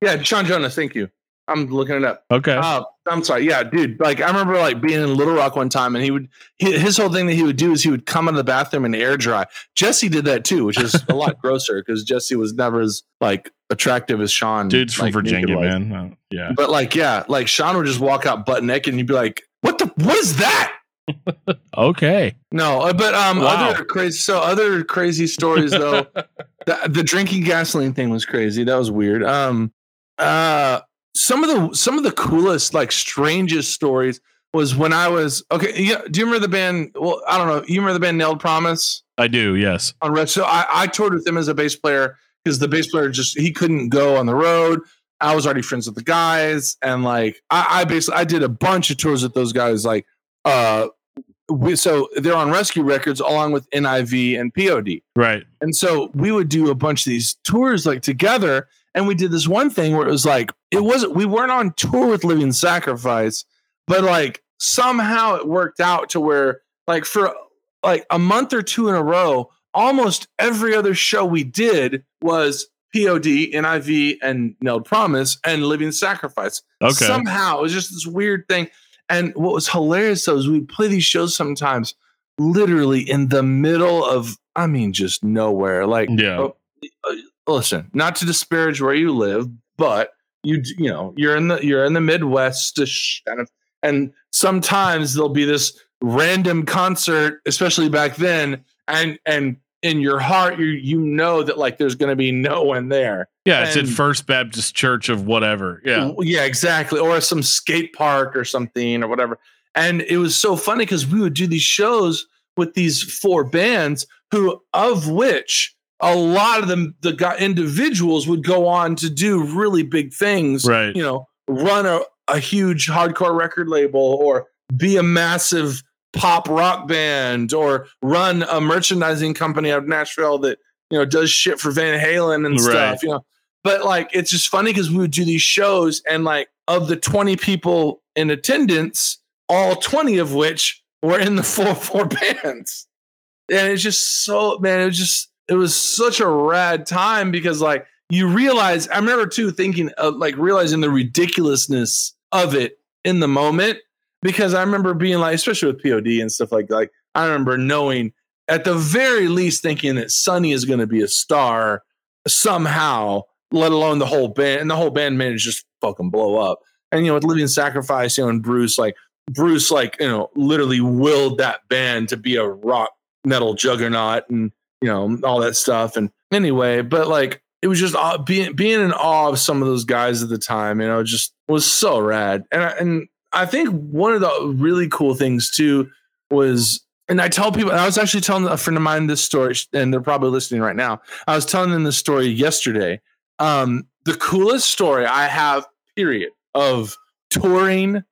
S3: Yeah, Sean Jonas. Thank you. I'm looking it up.
S2: Okay.
S3: Uh, I'm sorry. Yeah, dude. Like I remember like being in Little Rock one time, and he would he, his whole thing that he would do is he would come out of the bathroom and air dry. Jesse did that too, which is a lot grosser because Jesse was never as like attractive as Sean.
S2: Dude's from
S3: like,
S2: Virginia, man. Uh, yeah.
S3: But like, yeah, like Sean would just walk out butt naked, and you'd be like, "What the? What is that?"
S2: okay.
S3: No, uh, but um, wow. other crazy. So other crazy stories though. the, the drinking gasoline thing was crazy. That was weird. Um, uh, some of the some of the coolest, like strangest stories was when I was okay. Yeah, do you remember the band? Well, I don't know. You remember the band Nailed Promise?
S2: I do. Yes.
S3: On Red. So I, I toured with them as a bass player because the bass player just he couldn't go on the road. I was already friends with the guys, and like I, I basically I did a bunch of tours with those guys. Like uh we, so they're on rescue records along with NIV and POD.
S2: Right.
S3: And so we would do a bunch of these tours like together. And we did this one thing where it was like, it wasn't, we weren't on tour with Living Sacrifice, but like somehow it worked out to where, like, for like a month or two in a row, almost every other show we did was POD, NIV, and Nailed Promise, and Living Sacrifice.
S2: Okay.
S3: Somehow it was just this weird thing. And what was hilarious though is we play these shows sometimes literally in the middle of, I mean, just nowhere. Like,
S2: Yeah.
S3: oh, uh, listen, not to disparage where you live, but you you know you're in the you're in the Midwest, kind of, and sometimes there'll be this random concert, especially back then, and and in your heart you you know that like there's going to be no one there.
S2: Yeah, it's at First Baptist Church of whatever. Yeah.
S3: Yeah, exactly. Or some skate park or something or whatever. And it was so funny because we would do these shows with these four bands who of which a lot of them the guy individuals would go on to do really big things.
S2: Right.
S3: You know, run a, a huge hardcore record label or be a massive pop rock band or run a merchandising company out of Nashville that, you know, does shit for Van Halen and
S2: Right.
S3: stuff, you know. But like it's just funny because we would do these shows and like of the 20 people in attendance all 20 of which were in the four four bands. And it's just so man it was just it was such a rad time because like you realize i remember too thinking of like realizing the ridiculousness of it in the moment because i remember being like especially with pod and stuff like like i remember knowing at the very least thinking that sonny is going to be a star somehow let alone the whole band and the whole band managed to just fucking blow up. And you know with living sacrifice you know and bruce like bruce like you know literally willed that band to be a rock metal juggernaut and you know all that stuff. And anyway but like it was just aw- being being in awe of some of those guys at the time you know just was so rad. And and I think one of the really cool things too was and I tell people I was actually telling a friend of mine this story and they're probably listening right now. I was telling them this story yesterday. Um the coolest story I have period of touring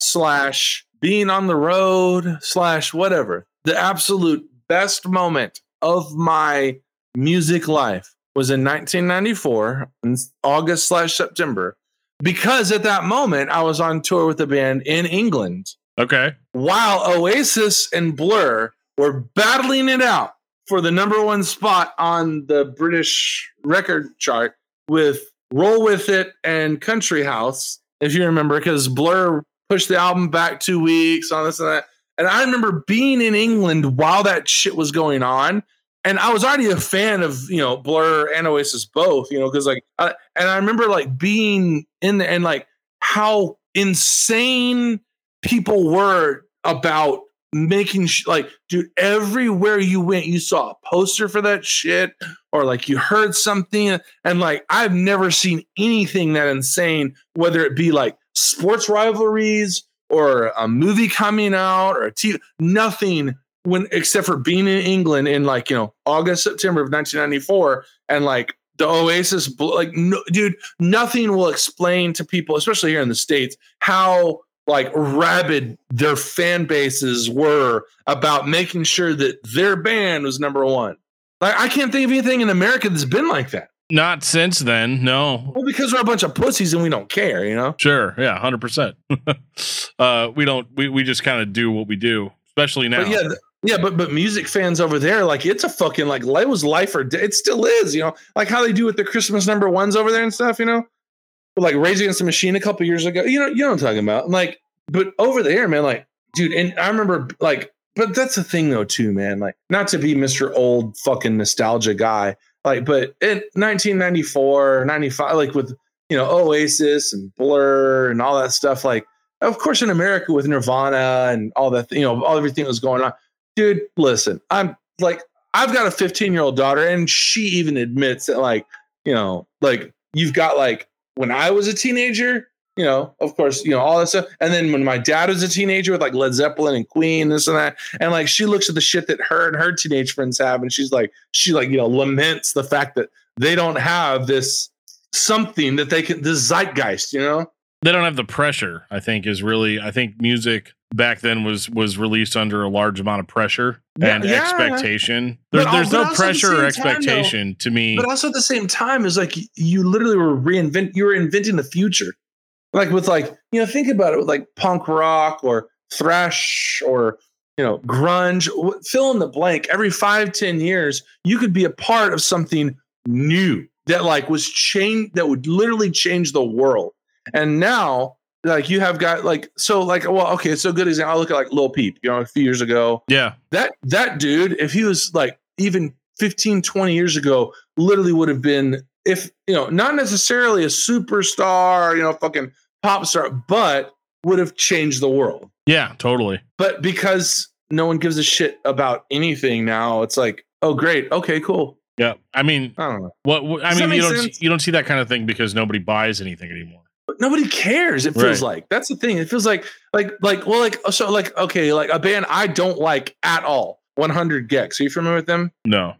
S3: slash being on the road slash whatever the absolute best moment of my music life was in 1994 in august slash september because at that moment i was on tour with a band in england
S2: Okay.
S3: while oasis and blur were battling it out for the number one spot on the british record chart with roll with it and country house if you remember because blur pushed the album back two weeks on this and that and i remember being in england while that shit was going on and i was already a fan of you know blur and oasis both you know because like I, and i remember like being in there and like how insane people were about making sh- like dude everywhere you went you saw a poster for that shit or like you heard something and like i've never seen anything that insane whether it be like sports rivalries or a movie coming out or a TV, nothing when except for being in England in like you know August September of 1994 and like the Oasis like no, dude nothing will explain to people especially here in the states how like rabid their fan bases were about making sure that their band was number one like I can't think of anything in America that's been like that
S2: Not since then. No.
S3: well because we're a bunch of pussies and we don't care you know
S2: Sure. Yeah. Hundred percent. Uh, we don't. We we just kind of do what we do, especially now.
S3: But yeah, th- yeah, but but music fans over there, like it's a fucking like it was life or. It still is, you know, like how they do with the Christmas number ones over there and stuff, you know, But, like Rage Against the Machine a couple years ago. You know, you know what I'm talking about. Like, but over there, man, like, dude, and I remember like, but that's the thing though, too, man. Like, not to be Mr. Old fucking nostalgia guy, like, but in 1994, 95, like with you know Oasis and Blur and all that stuff, like of course in America with Nirvana and all that, you know, all everything that was going on. Dude, listen, I'm like, I've got a 15 year old daughter, and she even admits that, like, you know, like you've got like when I was a teenager, you know, of course, you know, all that stuff. And then when my dad was a teenager with like Led Zeppelin and Queen, this and that, and like she looks at the shit that her and her teenage friends have, and she's like, she like, you know, laments the fact that they don't have this something that they can, this zeitgeist, you know?
S2: They don't have the pressure. I think is really. I think music back then was was released under a large amount of pressure
S3: Yeah,
S2: and
S3: yeah.
S2: expectation. There's
S3: al-
S2: there's
S3: but
S2: no pressure or
S3: same time, though-
S2: expectation to me.
S3: but also at the same time is like you literally were reinvent you were inventing the future like with like you know think about it with like punk rock or thrash or you know grunge fill in the blank every five ten years you could be a part of something new that like was change that would literally change the world. And now like you have got like so like well okay so good example. I look at like Lil Peep, you know, a few years ago.
S2: Yeah.
S3: That that dude, if he was like even 15, 20 years ago, literally would have been if you know, not necessarily a superstar, you know, fucking pop star, but would have changed the world.
S2: Yeah, totally.
S3: But because no one gives a shit about anything now, it's like, oh great, okay, cool.
S2: Yeah. I mean,
S3: I don't know.
S2: what, what I
S3: Does
S2: mean, you don't see, you don't see that kind of thing because nobody buys anything anymore.
S3: But nobody cares. It feels
S2: Right.
S3: like that's the thing. It feels like like like well like so like okay like a band I don't like at all. 100 gecs. Are you familiar with them?
S2: No.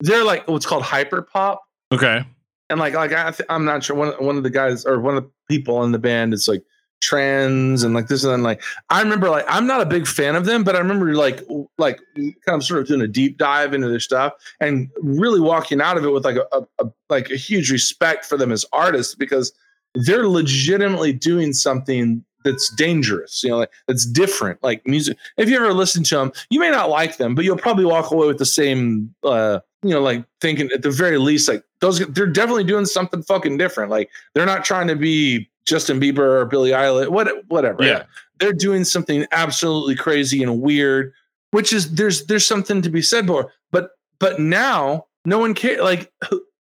S3: They're like what's called hyper pop.
S2: Okay.
S3: and like like I th- I'm not sure one one of the guys or one of the people in the band is like trans and like this and then like I remember like I'm not a big fan of them, but I remember like like kind of sort of doing a deep dive into their stuff and really walking out of it with like a, a, a like a huge respect for them as artists because they're legitimately doing something that's dangerous, you know, like that's different. Like music. If you ever listen to them, you may not like them, but you'll probably walk away with the same, uh, you know, like thinking at the very least, like those, they're definitely doing something fucking different. Like they're not trying to be Justin Bieber or Billie Eilish, what, whatever.
S2: Yeah.
S3: They're doing something absolutely crazy and weird, which is there's there's something to be said for. But but now no one cares. Like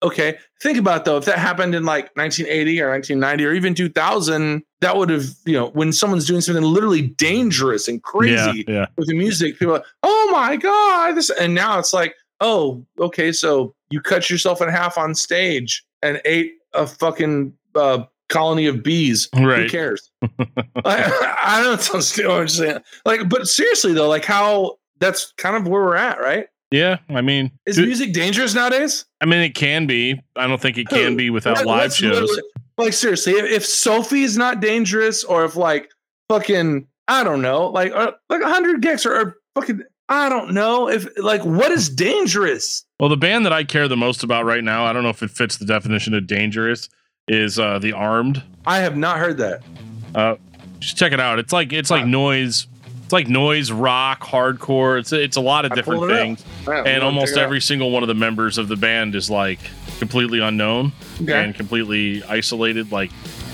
S3: okay, think about though if that happened in like 1980 or 1990 or even 2000, that would have you know when someone's doing something literally dangerous and crazy
S2: Yeah. Yeah.
S3: with the music, people are like, oh my god, this and now it's like, oh, okay, so you cut yourself in half on stage and ate a fucking uh, colony of bees. Who cares? I, I don't know. Still I'm saying. Like, but seriously though, like how that's kind of where we're at, right?
S2: Yeah. I mean,
S3: Is
S2: do-
S3: music dangerous nowadays?
S2: I mean, it can be. I don't think it can be without
S3: What-
S2: live shows.
S3: Like seriously, if, if Sophie is not dangerous, or if like fucking I don't know, like or, like hundred gecs or, or fucking I don't know if like what is dangerous.
S2: Well, the band that I care the most about right now, I don't know if it fits the definition of dangerous, is uh, the Armed.
S3: I have not heard that.
S2: Uh, just check it out. It's like it's like
S3: Wow.
S2: noise. It's like noise, rock, hardcore. It's it's a lot of different
S3: pulled it up.
S2: things, and almost every single one of the members of the band is like completely unknown
S3: Okay.
S2: and completely isolated. Like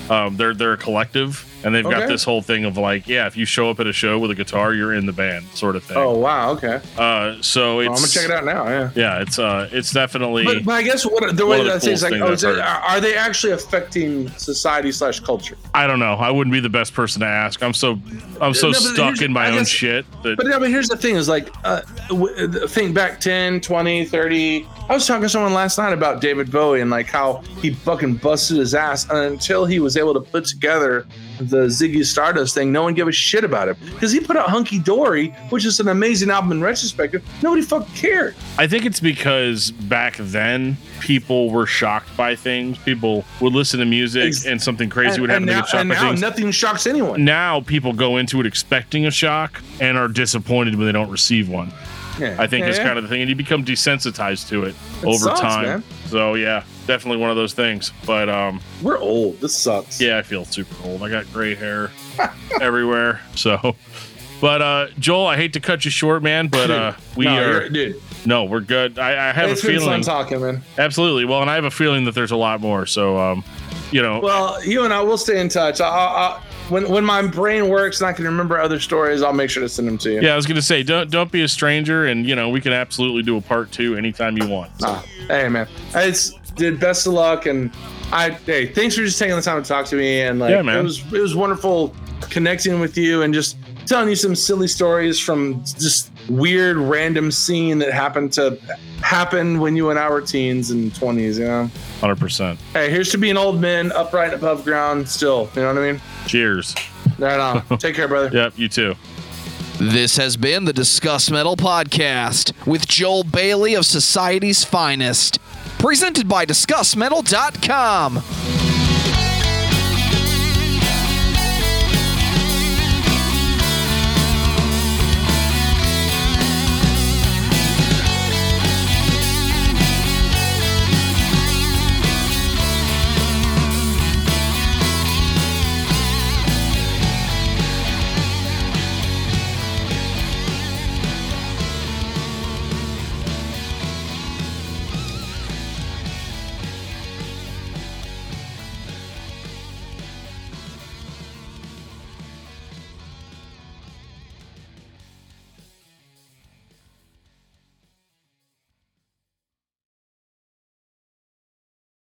S2: um, they're they're a collective, and they've got this whole thing of like, yeah, if you show up at a show with a guitar, you're in the band, sort of thing.
S3: Oh wow, okay.
S2: Uh, so
S3: Well, I'm gonna check it out now. Yeah.
S2: Yeah, it's uh, it's definitely.
S3: But, but I guess what the way that is like, oh, is it, are are they actually affecting society slash culture?
S2: I don't know. I wouldn't be the best person to ask. I'm so I'm so
S3: No,
S2: stuck in my
S3: I
S2: own
S3: guess-
S2: shit that
S3: But yeah, but here's the thing is like, uh, think back 10, 20, 30. I was talking to someone last night about David Bowie and like how he fucking busted his ass. Until he was able to put together the Ziggy Stardust thing, no one gave a shit about him. Because he put out Hunky Dory, which is an amazing album in retrospective. Nobody fucking cared.
S2: I think it's because back then people were shocked by things. People would listen to music
S3: Ex-
S2: and something crazy
S3: and,
S2: would happen
S3: and
S2: to
S3: now,
S2: get shocked
S3: and
S2: by
S3: now
S2: things.
S3: nothing shocks anyone.
S2: now people go into it expecting a shock and are disappointed when they don't receive one.
S3: Yeah.
S2: I think
S3: yeah,
S2: it's
S3: yeah.
S2: kind of the thing, and you become desensitized to it,
S3: It
S2: over
S3: sucks,
S2: time.
S3: man.
S2: So yeah, definitely one of those things. But um,
S3: We're old. This sucks.
S2: yeah, I feel super old. I got gray hair everywhere. So, but uh, Joel, I hate to cut you short, man, but uh, we
S3: no,
S2: are
S3: dude.
S2: no, we're good. I, I have
S3: It's
S2: a
S3: been fun
S2: feeling,
S3: talking, man.
S2: absolutely. Well, and I have a feeling that there's a lot more. So, um, you know,
S3: Well, you and I will stay in touch. I, I, I, when when my brain works and I can remember other stories, I'll make sure to send them to you.
S2: yeah, I was gonna say, don't don't be a stranger, and you know, we can absolutely do a part two anytime you want. So,
S3: Ah, hey man, it's dude. Best of luck, and I hey, thanks for just taking the time to talk to me, and like
S2: Yeah, man.
S3: it was it was wonderful connecting with you and just telling you some silly stories from just weird random scene that happened to happen when you and I were teens and twenties. You know,
S2: hundred percent.
S3: hey, here's to being old men, upright and above ground, still. You know what I mean?
S2: Cheers.
S3: Right on. Take care, brother.
S2: Yep, you too.
S1: This has been the Discuss Metal Podcast with Joel Bailey of Society's Finest. Presented by DiscussMetal.com.